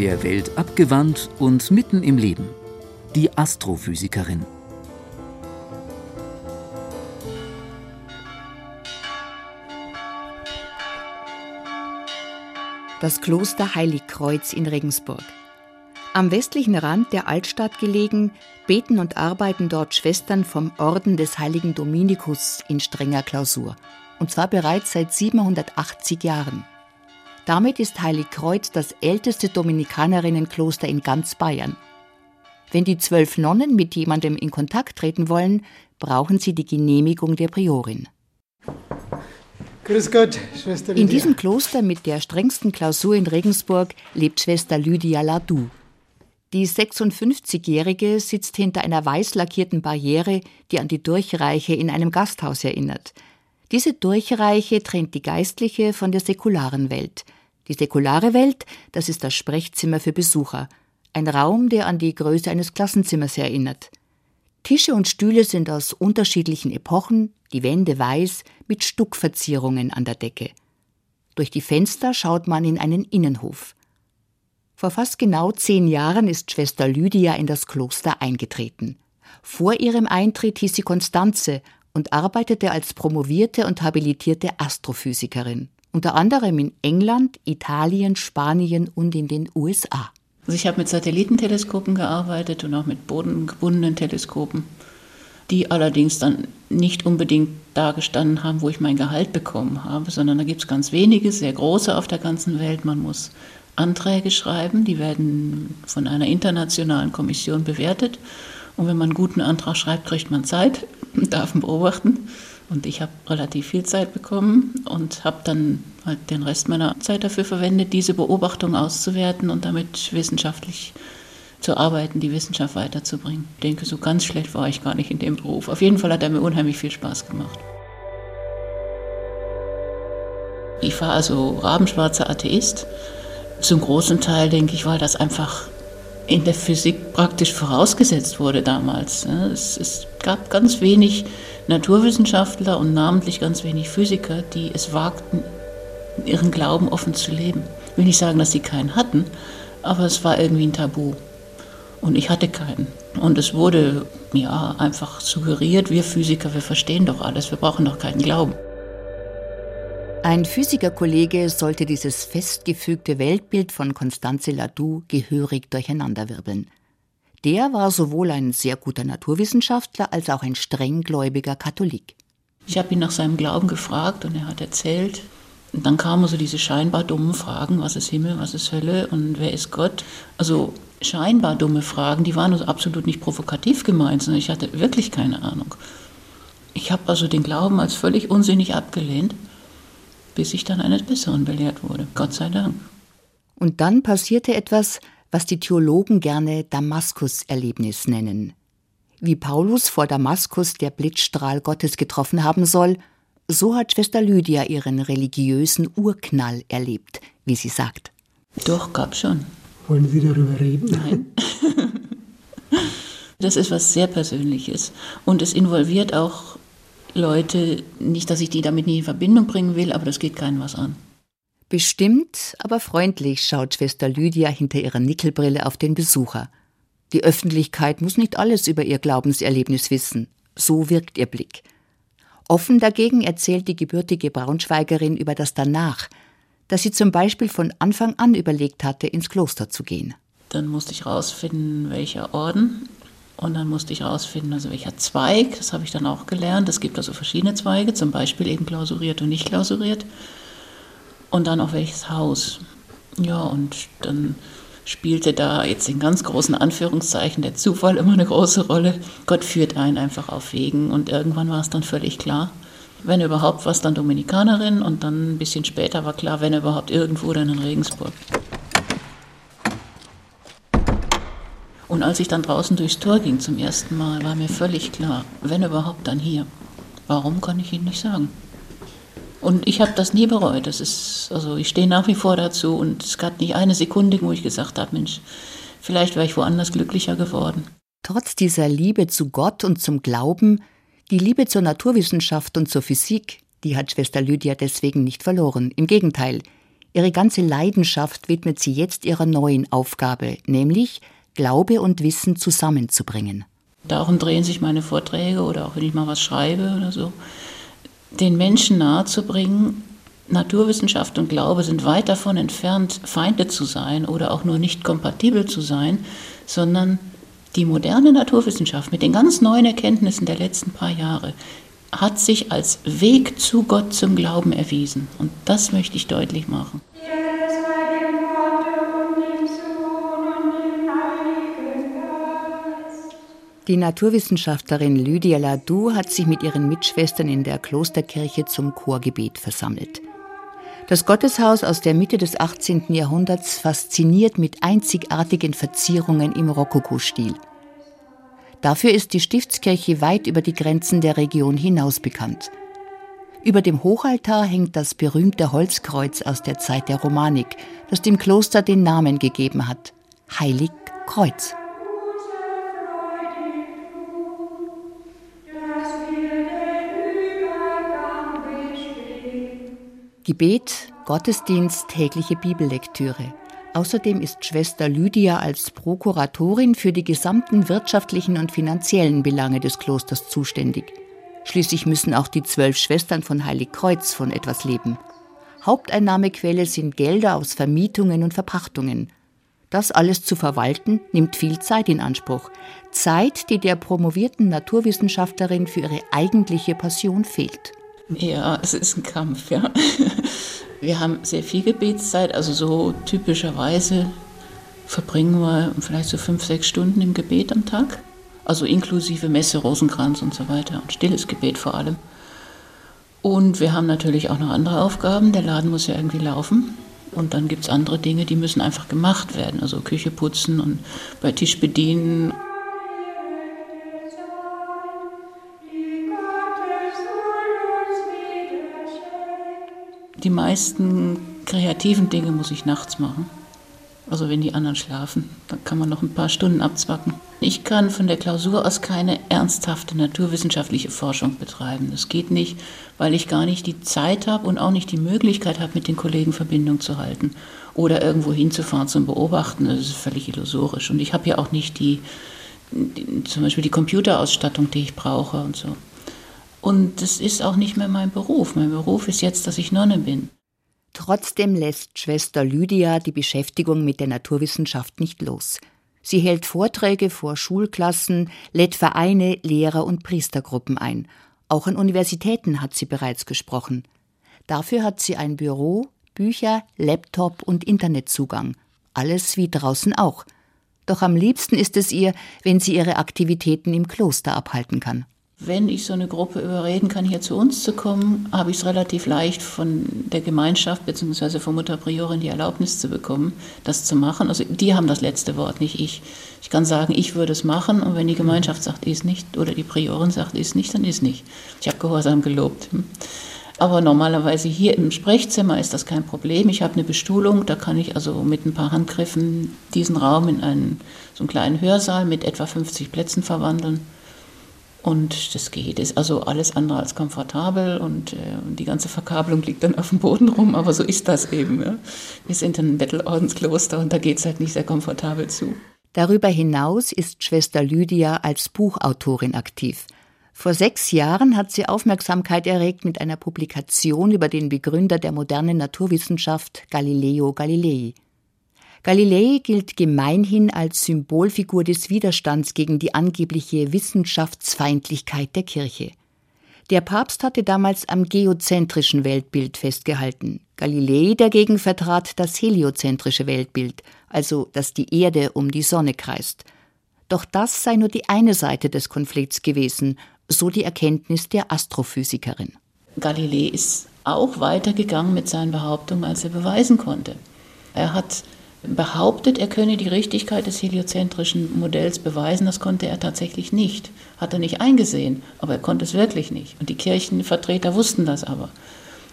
Der Welt abgewandt und mitten im Leben. Die Astrophysikerin. Das Kloster Heiligkreuz in Regensburg. Am westlichen Rand der Altstadt gelegen, beten und arbeiten dort Schwestern vom Orden des heiligen Dominikus in strenger Klausur. Und zwar bereits seit 780 Jahren. Damit ist Heiligkreuz das älteste Dominikanerinnenkloster in ganz Bayern. Wenn die zwölf Nonnen mit jemandem in Kontakt treten wollen, brauchen sie die Genehmigung der Priorin. Grüß Gott, Schwester Lydia. In diesem Kloster mit der strengsten Klausur in Regensburg lebt Schwester Lydia Ladou. Die 56-Jährige sitzt hinter einer weiß lackierten Barriere, die an die Durchreiche in einem Gasthaus erinnert. Diese Durchreiche trennt die geistliche von der säkularen Welt. Die säkulare Welt, das ist das Sprechzimmer für Besucher. Ein Raum, der an die Größe eines Klassenzimmers erinnert. Tische und Stühle sind aus unterschiedlichen Epochen, die Wände weiß, mit Stuckverzierungen an der Decke. Durch die Fenster schaut man in einen Innenhof. Vor fast genau zehn Jahren ist Schwester Lydia in das Kloster eingetreten. Vor ihrem Eintritt hieß sie Konstanze und arbeitete als promovierte und habilitierte Astrophysikerin, unter anderem in England, Italien, Spanien und in den USA. Also ich habe mit Satellitenteleskopen gearbeitet und auch mit bodengebundenen Teleskopen, die allerdings dann nicht unbedingt da gestanden haben, wo ich mein Gehalt bekommen habe, sondern da gibt es ganz wenige, sehr große auf der ganzen Welt. Man muss Anträge schreiben, die werden von einer internationalen Kommission bewertet. Und wenn man einen guten Antrag schreibt, kriegt man Zeit, darf ihn beobachten. Und ich habe relativ viel Zeit bekommen und habe dann halt den Rest meiner Zeit dafür verwendet, diese Beobachtung auszuwerten und damit wissenschaftlich zu arbeiten, die Wissenschaft weiterzubringen. Ich denke, so ganz schlecht war ich gar nicht in dem Beruf. Auf jeden Fall hat er mir unheimlich viel Spaß gemacht. Ich war also rabenschwarzer Atheist zum großen Teil, denke ich, weil das einfach in der Physik praktisch vorausgesetzt wurde damals. Es, es gab ganz wenig Naturwissenschaftler und namentlich ganz wenig Physiker, die es wagten, ihren Glauben offen zu leben. Ich will nicht sagen, dass sie keinen hatten, aber es war irgendwie ein Tabu. Und ich hatte keinen. Und es wurde ja einfach suggeriert, wir Physiker, wir verstehen doch alles, wir brauchen doch keinen Glauben. Ein Physikerkollege sollte dieses festgefügte Weltbild von Constanze Ladou gehörig durcheinanderwirbeln. Der war sowohl ein sehr guter Naturwissenschaftler als auch ein strenggläubiger Katholik. Ich habe ihn nach seinem Glauben gefragt und er hat erzählt. Und dann kamen so diese scheinbar dummen Fragen, was ist Himmel, was ist Hölle und wer ist Gott? Also scheinbar dumme Fragen, die waren also absolut nicht provokativ gemeint, sondern ich hatte wirklich keine Ahnung. Ich habe also den Glauben als völlig unsinnig abgelehnt bis ich dann eines Besseren belehrt wurde. Gott sei Dank. Und dann passierte etwas, was die Theologen gerne Damaskus-Erlebnis nennen. Wie Paulus vor Damaskus der Blitzstrahl Gottes getroffen haben soll, so hat Schwester Lydia ihren religiösen Urknall erlebt, wie sie sagt. Doch, gab schon. Wollen Sie darüber reden? Nein. Das ist was sehr Persönliches und es involviert auch Leute, nicht, dass ich die damit nie in Verbindung bringen will, aber das geht keinem was an. Bestimmt, aber freundlich schaut Schwester Lydia hinter ihrer Nickelbrille auf den Besucher. Die Öffentlichkeit muss nicht alles über ihr Glaubenserlebnis wissen. So wirkt ihr Blick. Offen dagegen erzählt die gebürtige Braunschweigerin über das Danach, dass sie zum Beispiel von Anfang an überlegt hatte, ins Kloster zu gehen. Dann musste ich rausfinden, welcher Orden und dann musste ich herausfinden, also welcher Zweig, das habe ich dann auch gelernt. Es gibt also verschiedene Zweige, zum Beispiel eben klausuriert und nicht klausuriert. Und dann auch welches Haus. Ja, und dann spielte da jetzt in ganz großen Anführungszeichen der Zufall immer eine große Rolle. Gott führt einen einfach auf Wegen und irgendwann war es dann völlig klar. Wenn überhaupt, was dann Dominikanerin und dann ein bisschen später war klar, wenn überhaupt irgendwo, dann in Regensburg. Und als ich dann draußen durchs Tor ging zum ersten Mal, war mir völlig klar, wenn überhaupt, dann hier. Warum kann ich Ihnen nicht sagen? Und ich habe das nie bereut. Das ist, also ich stehe nach wie vor dazu und es gab nicht eine Sekunde, wo ich gesagt habe, Mensch, vielleicht wäre ich woanders glücklicher geworden. Trotz dieser Liebe zu Gott und zum Glauben, die Liebe zur Naturwissenschaft und zur Physik, die hat Schwester Lydia deswegen nicht verloren. Im Gegenteil, ihre ganze Leidenschaft widmet sie jetzt ihrer neuen Aufgabe, nämlich Glaube und Wissen zusammenzubringen. Darum drehen sich meine Vorträge oder auch wenn ich mal was schreibe oder so den Menschen nahezubringen, Naturwissenschaft und Glaube sind weit davon entfernt, Feinde zu sein oder auch nur nicht kompatibel zu sein, sondern die moderne Naturwissenschaft mit den ganz neuen Erkenntnissen der letzten paar Jahre hat sich als Weg zu Gott zum Glauben erwiesen. Und das möchte ich deutlich machen. Die Naturwissenschaftlerin Lydia Ladou hat sich mit ihren Mitschwestern in der Klosterkirche zum Chorgebet versammelt. Das Gotteshaus aus der Mitte des 18. Jahrhunderts fasziniert mit einzigartigen Verzierungen im Rokoko-Stil. Dafür ist die Stiftskirche weit über die Grenzen der Region hinaus bekannt. Über dem Hochaltar hängt das berühmte Holzkreuz aus der Zeit der Romanik, das dem Kloster den Namen gegeben hat: Heilig Kreuz. Gebet, Gottesdienst, tägliche Bibellektüre. Außerdem ist Schwester Lydia als Prokuratorin für die gesamten wirtschaftlichen und finanziellen Belange des Klosters zuständig. Schließlich müssen auch die zwölf Schwestern von Heiligkreuz von etwas leben. Haupteinnahmequelle sind Gelder aus Vermietungen und Verpachtungen. Das alles zu verwalten, nimmt viel Zeit in Anspruch. Zeit, die der promovierten Naturwissenschaftlerin für ihre eigentliche Passion fehlt. Ja, es ist ein Kampf, ja. Wir haben sehr viel Gebetszeit, also so typischerweise verbringen wir vielleicht so fünf, sechs Stunden im Gebet am Tag. Also inklusive Messe, Rosenkranz und so weiter und stilles Gebet vor allem. Und wir haben natürlich auch noch andere Aufgaben. Der Laden muss ja irgendwie laufen. Und dann gibt es andere Dinge, die müssen einfach gemacht werden. Also Küche putzen und bei Tisch bedienen. Die meisten kreativen Dinge muss ich nachts machen. Also wenn die anderen schlafen, dann kann man noch ein paar Stunden abzwacken. Ich kann von der Klausur aus keine ernsthafte naturwissenschaftliche Forschung betreiben. Das geht nicht, weil ich gar nicht die Zeit habe und auch nicht die Möglichkeit habe, mit den Kollegen Verbindung zu halten oder irgendwo hinzufahren zum Beobachten. Das ist völlig illusorisch. Und ich habe ja auch nicht die, die, zum Beispiel die Computerausstattung, die ich brauche und so. Und es ist auch nicht mehr mein Beruf. Mein Beruf ist jetzt, dass ich Nonne bin. Trotzdem lässt Schwester Lydia die Beschäftigung mit der Naturwissenschaft nicht los. Sie hält Vorträge vor Schulklassen, lädt Vereine, Lehrer und Priestergruppen ein. Auch an Universitäten hat sie bereits gesprochen. Dafür hat sie ein Büro, Bücher, Laptop und Internetzugang. Alles wie draußen auch. Doch am liebsten ist es ihr, wenn sie ihre Aktivitäten im Kloster abhalten kann. Wenn ich so eine Gruppe überreden kann, hier zu uns zu kommen, habe ich es relativ leicht, von der Gemeinschaft bzw. von Mutter Priorin die Erlaubnis zu bekommen, das zu machen. Also die haben das letzte Wort, nicht ich. Ich kann sagen, ich würde es machen und wenn die Gemeinschaft sagt, ist nicht oder die Priorin sagt, ist nicht, dann ist nicht. Ich habe Gehorsam gelobt. Aber normalerweise hier im Sprechzimmer ist das kein Problem. Ich habe eine Bestuhlung, da kann ich also mit ein paar Handgriffen diesen Raum in einen so einen kleinen Hörsaal mit etwa 50 Plätzen verwandeln. Und das geht, ist also alles andere als komfortabel und äh, die ganze Verkabelung liegt dann auf dem Boden rum, aber so ist das eben. Ja. Wir sind ein Bettelordenskloster und da geht es halt nicht sehr komfortabel zu. Darüber hinaus ist Schwester Lydia als Buchautorin aktiv. Vor sechs Jahren hat sie Aufmerksamkeit erregt mit einer Publikation über den Begründer der modernen Naturwissenschaft Galileo Galilei. Galilei gilt gemeinhin als Symbolfigur des Widerstands gegen die angebliche Wissenschaftsfeindlichkeit der Kirche. Der Papst hatte damals am geozentrischen Weltbild festgehalten. Galilei dagegen vertrat das heliozentrische Weltbild, also dass die Erde um die Sonne kreist. Doch das sei nur die eine Seite des Konflikts gewesen, so die Erkenntnis der Astrophysikerin. Galilei ist auch weitergegangen mit seinen Behauptungen, als er beweisen konnte. Er hat behauptet, er könne die Richtigkeit des heliozentrischen Modells beweisen. Das konnte er tatsächlich nicht. Hat er nicht eingesehen, aber er konnte es wirklich nicht. Und die Kirchenvertreter wussten das aber.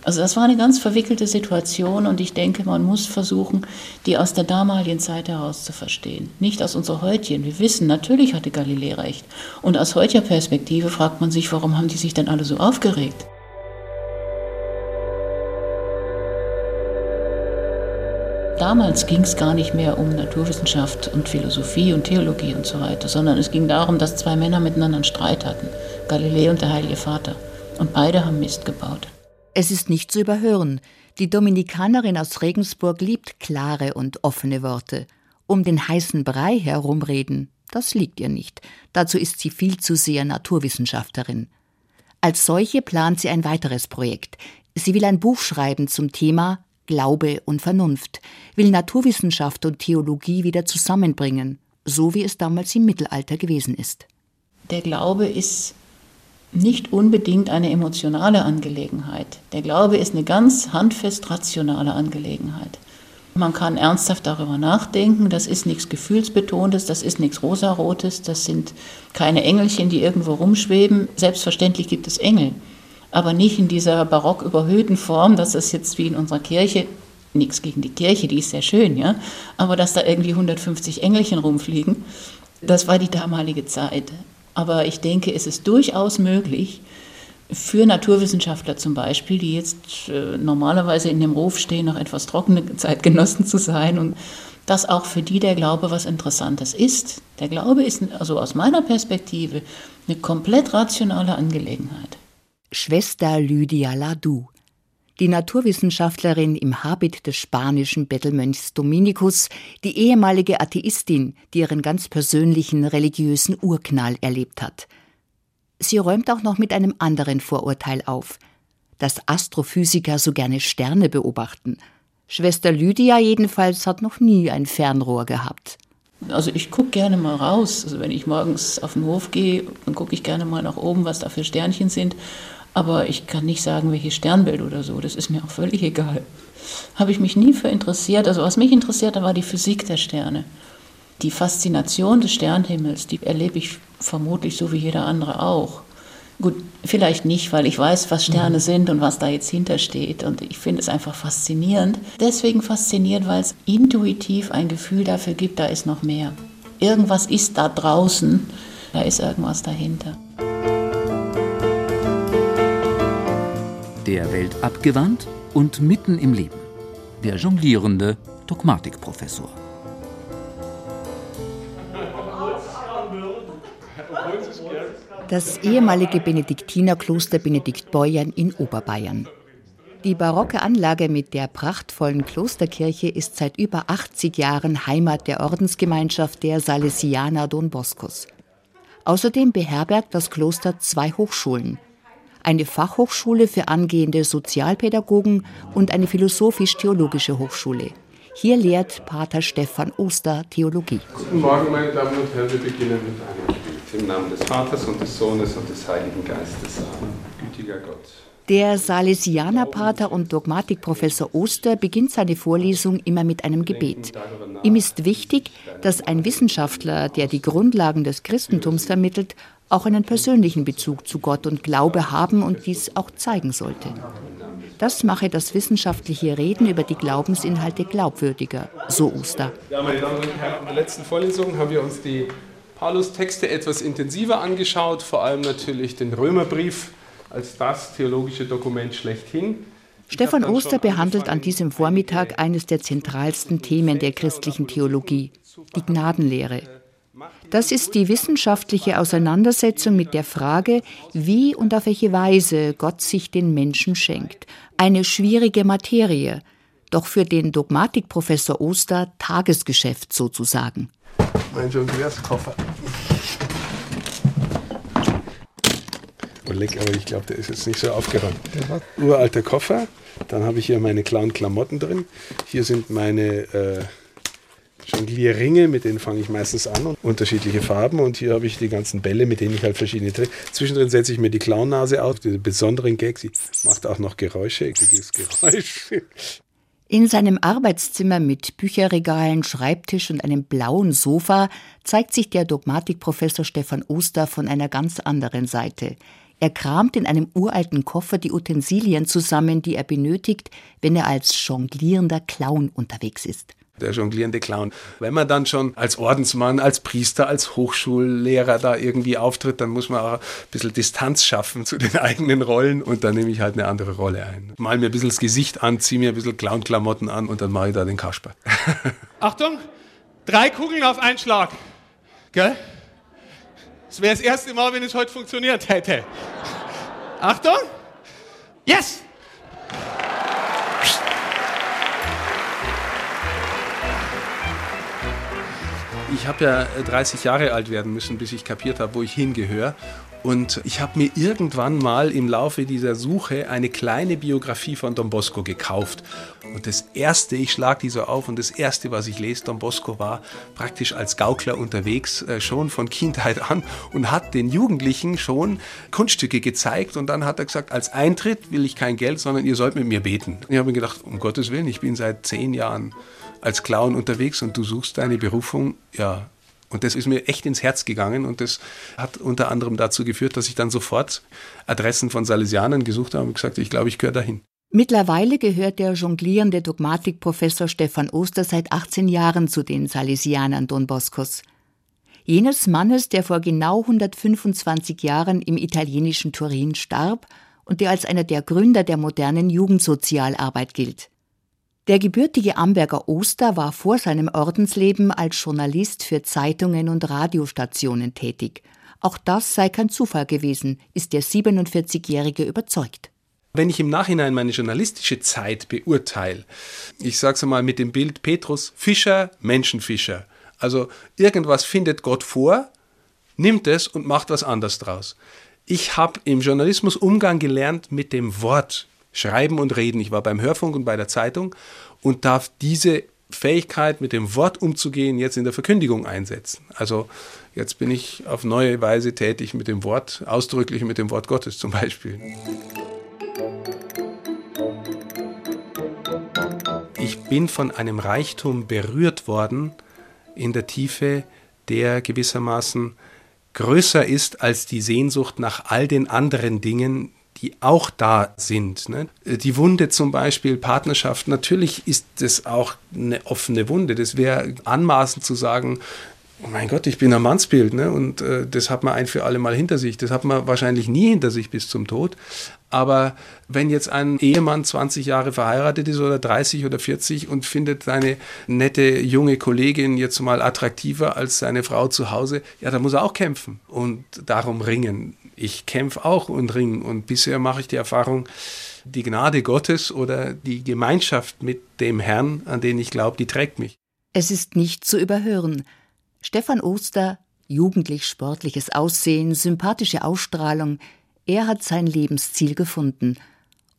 Also das war eine ganz verwickelte Situation und ich denke, man muss versuchen, die aus der damaligen Zeit heraus zu verstehen. Nicht aus unserer heutigen. Wir wissen, natürlich hatte Galilei recht. Und aus heutiger Perspektive fragt man sich, warum haben die sich denn alle so aufgeregt? Damals ging es gar nicht mehr um Naturwissenschaft und Philosophie und Theologie und so weiter, sondern es ging darum, dass zwei Männer miteinander einen Streit hatten, Galilei und der Heilige Vater. Und beide haben Mist gebaut. Es ist nicht zu überhören. Die Dominikanerin aus Regensburg liebt klare und offene Worte. Um den heißen Brei herumreden, das liegt ihr nicht. Dazu ist sie viel zu sehr Naturwissenschaftlerin. Als solche plant sie ein weiteres Projekt. Sie will ein Buch schreiben zum Thema Glaube und Vernunft, will Naturwissenschaft und Theologie wieder zusammenbringen, so wie es damals im Mittelalter gewesen ist. Der Glaube ist nicht unbedingt eine emotionale Angelegenheit. Der Glaube ist eine ganz handfest rationale Angelegenheit. Man kann ernsthaft darüber nachdenken, das ist nichts Gefühlsbetontes, das ist nichts Rosarotes, das sind keine Engelchen, die irgendwo rumschweben. Selbstverständlich gibt es Engel aber nicht in dieser barock überhöhten Form, dass das jetzt wie in unserer Kirche, nichts gegen die Kirche, die ist sehr schön, ja, aber dass da irgendwie 150 Engelchen rumfliegen, das war die damalige Zeit. Aber ich denke, es ist durchaus möglich, für Naturwissenschaftler zum Beispiel, die jetzt äh, normalerweise in dem Ruf stehen, noch etwas trockene Zeitgenossen zu sein und dass auch für die der Glaube was Interessantes ist. Der Glaube ist also aus meiner Perspektive eine komplett rationale Angelegenheit. Schwester Lydia Ladu. Die Naturwissenschaftlerin im Habit des spanischen Bettelmönchs Dominikus, die ehemalige Atheistin, die ihren ganz persönlichen religiösen Urknall erlebt hat. Sie räumt auch noch mit einem anderen Vorurteil auf, dass Astrophysiker so gerne Sterne beobachten. Schwester Lydia jedenfalls hat noch nie ein Fernrohr gehabt. Also ich gucke gerne mal raus. Also wenn ich morgens auf den Hof gehe, dann gucke ich gerne mal nach oben, was da für Sternchen sind. Aber ich kann nicht sagen, welches Sternbild oder so. Das ist mir auch völlig egal. Habe ich mich nie für interessiert. Also was mich interessierte, war die Physik der Sterne. Die Faszination des Sternhimmels, die erlebe ich vermutlich so wie jeder andere auch. Gut, vielleicht nicht, weil ich weiß, was Sterne mhm. sind und was da jetzt hintersteht. Und ich finde es einfach faszinierend. Deswegen fasziniert, weil es intuitiv ein Gefühl dafür gibt, da ist noch mehr. Irgendwas ist da draußen, da ist irgendwas dahinter. Der Welt abgewandt und mitten im Leben. Der jonglierende Dogmatikprofessor. Das ehemalige Benediktinerkloster Benediktbeuern in Oberbayern. Die barocke Anlage mit der prachtvollen Klosterkirche ist seit über 80 Jahren Heimat der Ordensgemeinschaft der Salesianer Don Boscos. Außerdem beherbergt das Kloster zwei Hochschulen, eine Fachhochschule für angehende Sozialpädagogen und eine philosophisch-theologische Hochschule. Hier lehrt Pater Stefan Oster Theologie. Guten Morgen, meine Damen und Herren. Wir beginnen mit einem Gebet. Im Namen des Vaters und des Sohnes und des Heiligen Geistes. Amen. Gütiger Gott. Der Salesianerpater und Dogmatikprofessor Oster beginnt seine Vorlesung immer mit einem Gebet. Ihm ist wichtig, dass ein Wissenschaftler, der die Grundlagen des Christentums vermittelt, auch einen persönlichen Bezug zu Gott und Glaube haben und dies auch zeigen sollte. Das mache das wissenschaftliche Reden über die Glaubensinhalte glaubwürdiger, so Oster. Ja, meine Damen und Herren, in der letzten Vorlesung haben wir uns die Paulus-Texte etwas intensiver angeschaut, vor allem natürlich den Römerbrief als das theologische Dokument schlechthin. Stefan Oster behandelt an diesem Vormittag eines der zentralsten Themen der christlichen Theologie, die Gnadenlehre. Das ist die wissenschaftliche Auseinandersetzung mit der Frage, wie und auf welche Weise Gott sich den Menschen schenkt. Eine schwierige Materie, doch für den Dogmatikprofessor Oster Tagesgeschäft sozusagen. Mein Jonglierskoffer. Oh, leck, aber ich glaube, der ist jetzt nicht so aufgeräumt. Uralter Koffer. Dann habe ich hier meine klaren Klamotten drin. Hier sind meine äh, Jonglierringe, mit denen fange ich meistens an und unterschiedliche Farben. Und hier habe ich die ganzen Bälle, mit denen ich halt verschiedene Tricks. Zwischendrin setze ich mir die Clownnase auf, diese besonderen Gags. Sie macht auch noch Geräusche, ekliges Geräusch. In seinem Arbeitszimmer mit Bücherregalen, Schreibtisch und einem blauen Sofa zeigt sich der Dogmatikprofessor Stefan Oster von einer ganz anderen Seite. Er kramt in einem uralten Koffer die Utensilien zusammen, die er benötigt, wenn er als jonglierender Clown unterwegs ist der jonglierende Clown. Wenn man dann schon als Ordensmann, als Priester, als Hochschullehrer da irgendwie auftritt, dann muss man auch ein bisschen Distanz schaffen zu den eigenen Rollen und dann nehme ich halt eine andere Rolle ein. Mal mir ein bisschen das Gesicht an, ziehe mir ein bisschen Clown-Klamotten an und dann mache ich da den Kasper. Achtung, drei Kugeln auf einen Schlag. Gell? Das wäre das erste Mal, wenn es heute funktioniert hätte. Achtung! Yes! Ich habe ja 30 Jahre alt werden müssen, bis ich kapiert habe, wo ich hingehöre. Und ich habe mir irgendwann mal im Laufe dieser Suche eine kleine Biografie von Don Bosco gekauft. Und das erste, ich schlage die so auf, und das erste, was ich lese, Don Bosco war praktisch als Gaukler unterwegs, äh, schon von Kindheit an und hat den Jugendlichen schon Kunststücke gezeigt. Und dann hat er gesagt, als Eintritt will ich kein Geld, sondern ihr sollt mit mir beten. Ich habe mir gedacht, um Gottes Willen, ich bin seit zehn Jahren als Clown unterwegs und du suchst deine Berufung, ja. Und das ist mir echt ins Herz gegangen und das hat unter anderem dazu geführt, dass ich dann sofort Adressen von Salesianern gesucht habe und gesagt, ich glaube, ich gehöre dahin. Mittlerweile gehört der jonglierende Dogmatikprofessor Stefan Oster seit 18 Jahren zu den Salesianern Don Boscos. Jenes Mannes, der vor genau 125 Jahren im italienischen Turin starb und der als einer der Gründer der modernen Jugendsozialarbeit gilt. Der gebürtige Amberger Oster war vor seinem Ordensleben als Journalist für Zeitungen und Radiostationen tätig. Auch das sei kein Zufall gewesen, ist der 47-Jährige überzeugt. Wenn ich im Nachhinein meine journalistische Zeit beurteile, ich sage es mal mit dem Bild Petrus Fischer, Menschenfischer. Also irgendwas findet Gott vor, nimmt es und macht was anderes draus. Ich habe im Journalismus Umgang gelernt mit dem Wort, Schreiben und Reden. Ich war beim Hörfunk und bei der Zeitung und darf diese Fähigkeit, mit dem Wort umzugehen, jetzt in der Verkündigung einsetzen. Also jetzt bin ich auf neue Weise tätig mit dem Wort, ausdrücklich mit dem Wort Gottes zum Beispiel. Ich bin von einem Reichtum berührt worden in der Tiefe, der gewissermaßen größer ist als die Sehnsucht nach all den anderen Dingen, die auch da sind. Ne? Die Wunde zum Beispiel, Partnerschaft, natürlich ist das auch eine offene Wunde. Das wäre anmaßend zu sagen, oh mein Gott, ich bin ein Mannsbild ne? und äh, das hat man ein für alle Mal hinter sich. Das hat man wahrscheinlich nie hinter sich bis zum Tod. Aber wenn jetzt ein Ehemann 20 Jahre verheiratet ist oder 30 oder 40 und findet seine nette junge Kollegin jetzt mal attraktiver als seine Frau zu Hause, ja, da muss er auch kämpfen und darum ringen ich kämpfe auch und ringe und bisher mache ich die Erfahrung, die Gnade Gottes oder die Gemeinschaft mit dem Herrn, an den ich glaube, die trägt mich. Es ist nicht zu überhören. Stefan Oster, jugendlich sportliches Aussehen, sympathische Ausstrahlung, er hat sein Lebensziel gefunden,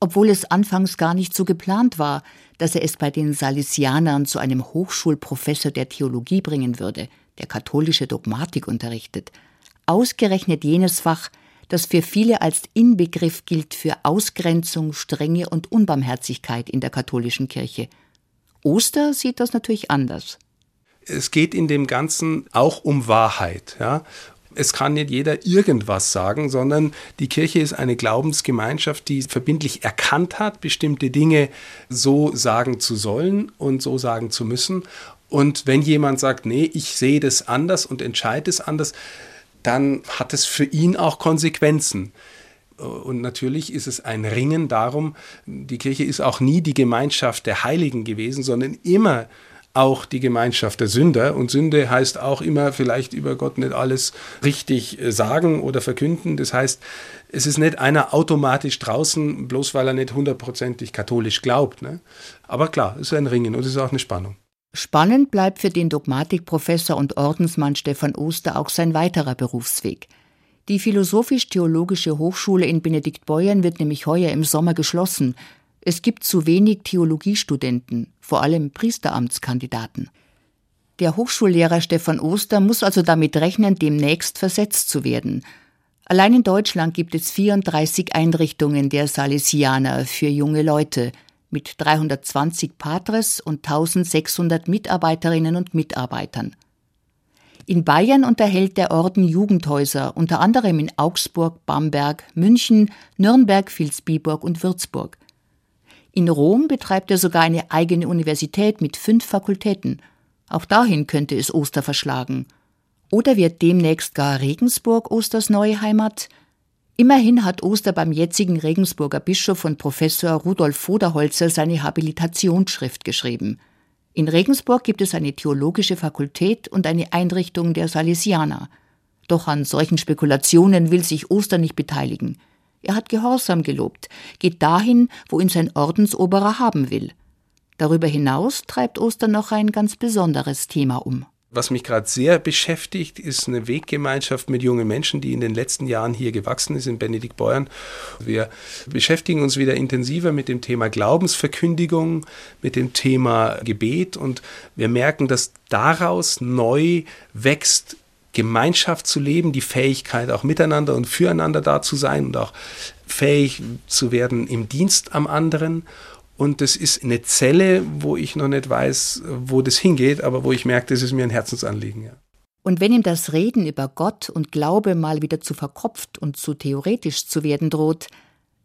obwohl es anfangs gar nicht so geplant war, dass er es bei den Salesianern zu einem Hochschulprofessor der Theologie bringen würde, der katholische Dogmatik unterrichtet. Ausgerechnet jenes Fach, das für viele als Inbegriff gilt für Ausgrenzung, Strenge und Unbarmherzigkeit in der katholischen Kirche. Oster sieht das natürlich anders. Es geht in dem Ganzen auch um Wahrheit. Ja? Es kann nicht jeder irgendwas sagen, sondern die Kirche ist eine Glaubensgemeinschaft, die verbindlich erkannt hat, bestimmte Dinge so sagen zu sollen und so sagen zu müssen. Und wenn jemand sagt, nee, ich sehe das anders und entscheide es anders, dann hat es für ihn auch Konsequenzen. Und natürlich ist es ein Ringen darum, die Kirche ist auch nie die Gemeinschaft der Heiligen gewesen, sondern immer auch die Gemeinschaft der Sünder. Und Sünde heißt auch immer vielleicht über Gott nicht alles richtig äh, sagen oder verkünden. Das heißt, es ist nicht einer automatisch draußen, bloß weil er nicht hundertprozentig katholisch glaubt. Ne? Aber klar, es ist ein Ringen und es ist auch eine Spannung. Spannend bleibt für den Dogmatikprofessor und Ordensmann Stefan Oster auch sein weiterer Berufsweg. Die Philosophisch-Theologische Hochschule in Benediktbeuern wird nämlich heuer im Sommer geschlossen. Es gibt zu wenig Theologiestudenten, vor allem Priesteramtskandidaten. Der Hochschullehrer Stefan Oster muss also damit rechnen, demnächst versetzt zu werden. Allein in Deutschland gibt es 34 Einrichtungen der Salesianer für junge Leute mit 320 Patres und 1600 Mitarbeiterinnen und Mitarbeitern. In Bayern unterhält der Orden Jugendhäuser, unter anderem in Augsburg, Bamberg, München, Nürnberg, Vilsbiburg und Würzburg. In Rom betreibt er sogar eine eigene Universität mit fünf Fakultäten – auch dahin könnte es Oster verschlagen. Oder wird demnächst gar Regensburg Osters neue Heimat? Immerhin hat Oster beim jetzigen Regensburger Bischof und Professor Rudolf Voderholzer seine Habilitationsschrift geschrieben. In Regensburg gibt es eine theologische Fakultät und eine Einrichtung der Salesianer. Doch an solchen Spekulationen will sich Oster nicht beteiligen. Er hat Gehorsam gelobt, geht dahin, wo ihn sein Ordensoberer haben will. Darüber hinaus treibt Ostern noch ein ganz besonderes Thema um. Was mich gerade sehr beschäftigt, ist eine Weggemeinschaft mit jungen Menschen, die in den letzten Jahren hier gewachsen ist, in Benediktbeuern. Wir beschäftigen uns wieder intensiver mit dem Thema Glaubensverkündigung, mit dem Thema Gebet und wir merken, dass daraus neu wächst, Gemeinschaft zu leben, die Fähigkeit auch miteinander und füreinander da zu sein und auch fähig zu werden im Dienst am anderen. Und das ist eine Zelle, wo ich noch nicht weiß, wo das hingeht, aber wo ich merke, das ist mir ein Herzensanliegen. Ja. Und wenn ihm das Reden über Gott und Glaube mal wieder zu verkopft und zu theoretisch zu werden droht,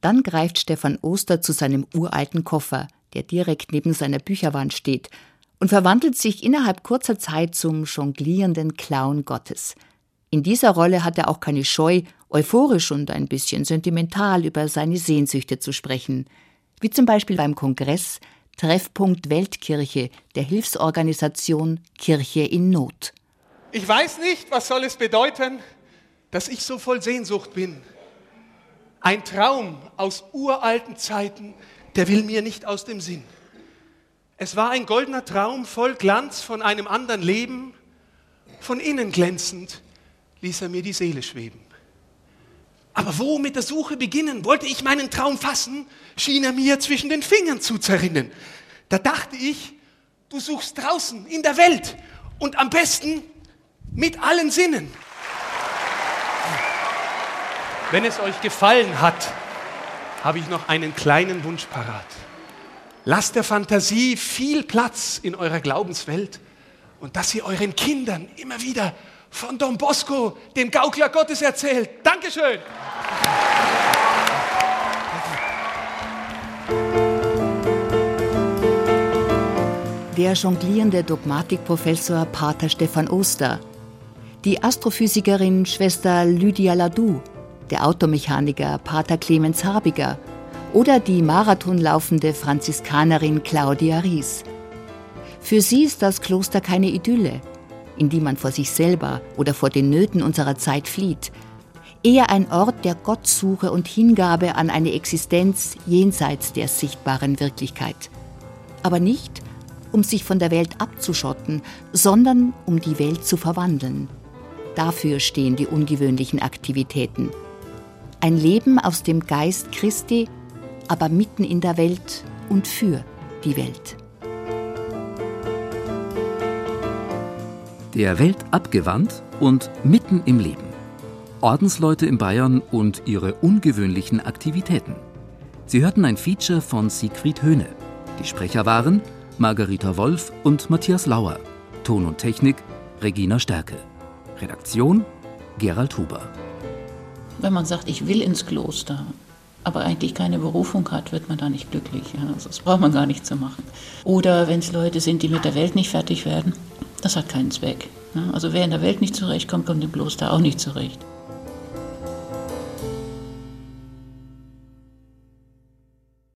dann greift Stefan Oster zu seinem uralten Koffer, der direkt neben seiner Bücherwand steht, und verwandelt sich innerhalb kurzer Zeit zum jonglierenden Clown Gottes. In dieser Rolle hat er auch keine Scheu, euphorisch und ein bisschen sentimental über seine Sehnsüchte zu sprechen – wie zum Beispiel beim Kongress Treffpunkt Weltkirche der Hilfsorganisation Kirche in Not. Ich weiß nicht, was soll es bedeuten, dass ich so voll Sehnsucht bin. Ein Traum aus uralten Zeiten, der will mir nicht aus dem Sinn. Es war ein goldener Traum voll Glanz von einem anderen Leben, von innen glänzend ließ er mir die Seele schweben. Aber wo mit der Suche beginnen? Wollte ich meinen Traum fassen, schien er mir zwischen den Fingern zu zerrinnen. Da dachte ich, du suchst draußen in der Welt und am besten mit allen Sinnen. Wenn es euch gefallen hat, habe ich noch einen kleinen Wunsch parat. Lasst der Fantasie viel Platz in eurer Glaubenswelt und dass ihr euren Kindern immer wieder von Don Bosco, dem Gaukler Gottes, erzählt. Dankeschön. Der jonglierende Dogmatikprofessor Pater Stefan Oster, die Astrophysikerin Schwester Lydia Ladou, der Automechaniker Pater Clemens Habiger oder die marathonlaufende Franziskanerin Claudia Ries. Für sie ist das Kloster keine Idylle, in die man vor sich selber oder vor den Nöten unserer Zeit flieht, eher ein Ort der Gottsuche und Hingabe an eine Existenz jenseits der sichtbaren Wirklichkeit. Aber nicht, um sich von der Welt abzuschotten, sondern um die Welt zu verwandeln. Dafür stehen die ungewöhnlichen Aktivitäten. Ein Leben aus dem Geist Christi, aber mitten in der Welt und für die Welt. Der Welt abgewandt und mitten im Leben. Ordensleute in Bayern und ihre ungewöhnlichen Aktivitäten. Sie hörten ein Feature von Siegfried Höhne. Die Sprecher waren Margarita Wolf und Matthias Lauer. Ton und Technik Regina Stärke. Redaktion Gerald Huber. Wenn man sagt, ich will ins Kloster, aber eigentlich keine Berufung hat, wird man da nicht glücklich. Ja, also das braucht man gar nicht zu machen. Oder wenn es Leute sind, die mit der Welt nicht fertig werden, das hat keinen Zweck. Also wer in der Welt nicht zurechtkommt, kommt im Kloster auch nicht zurecht.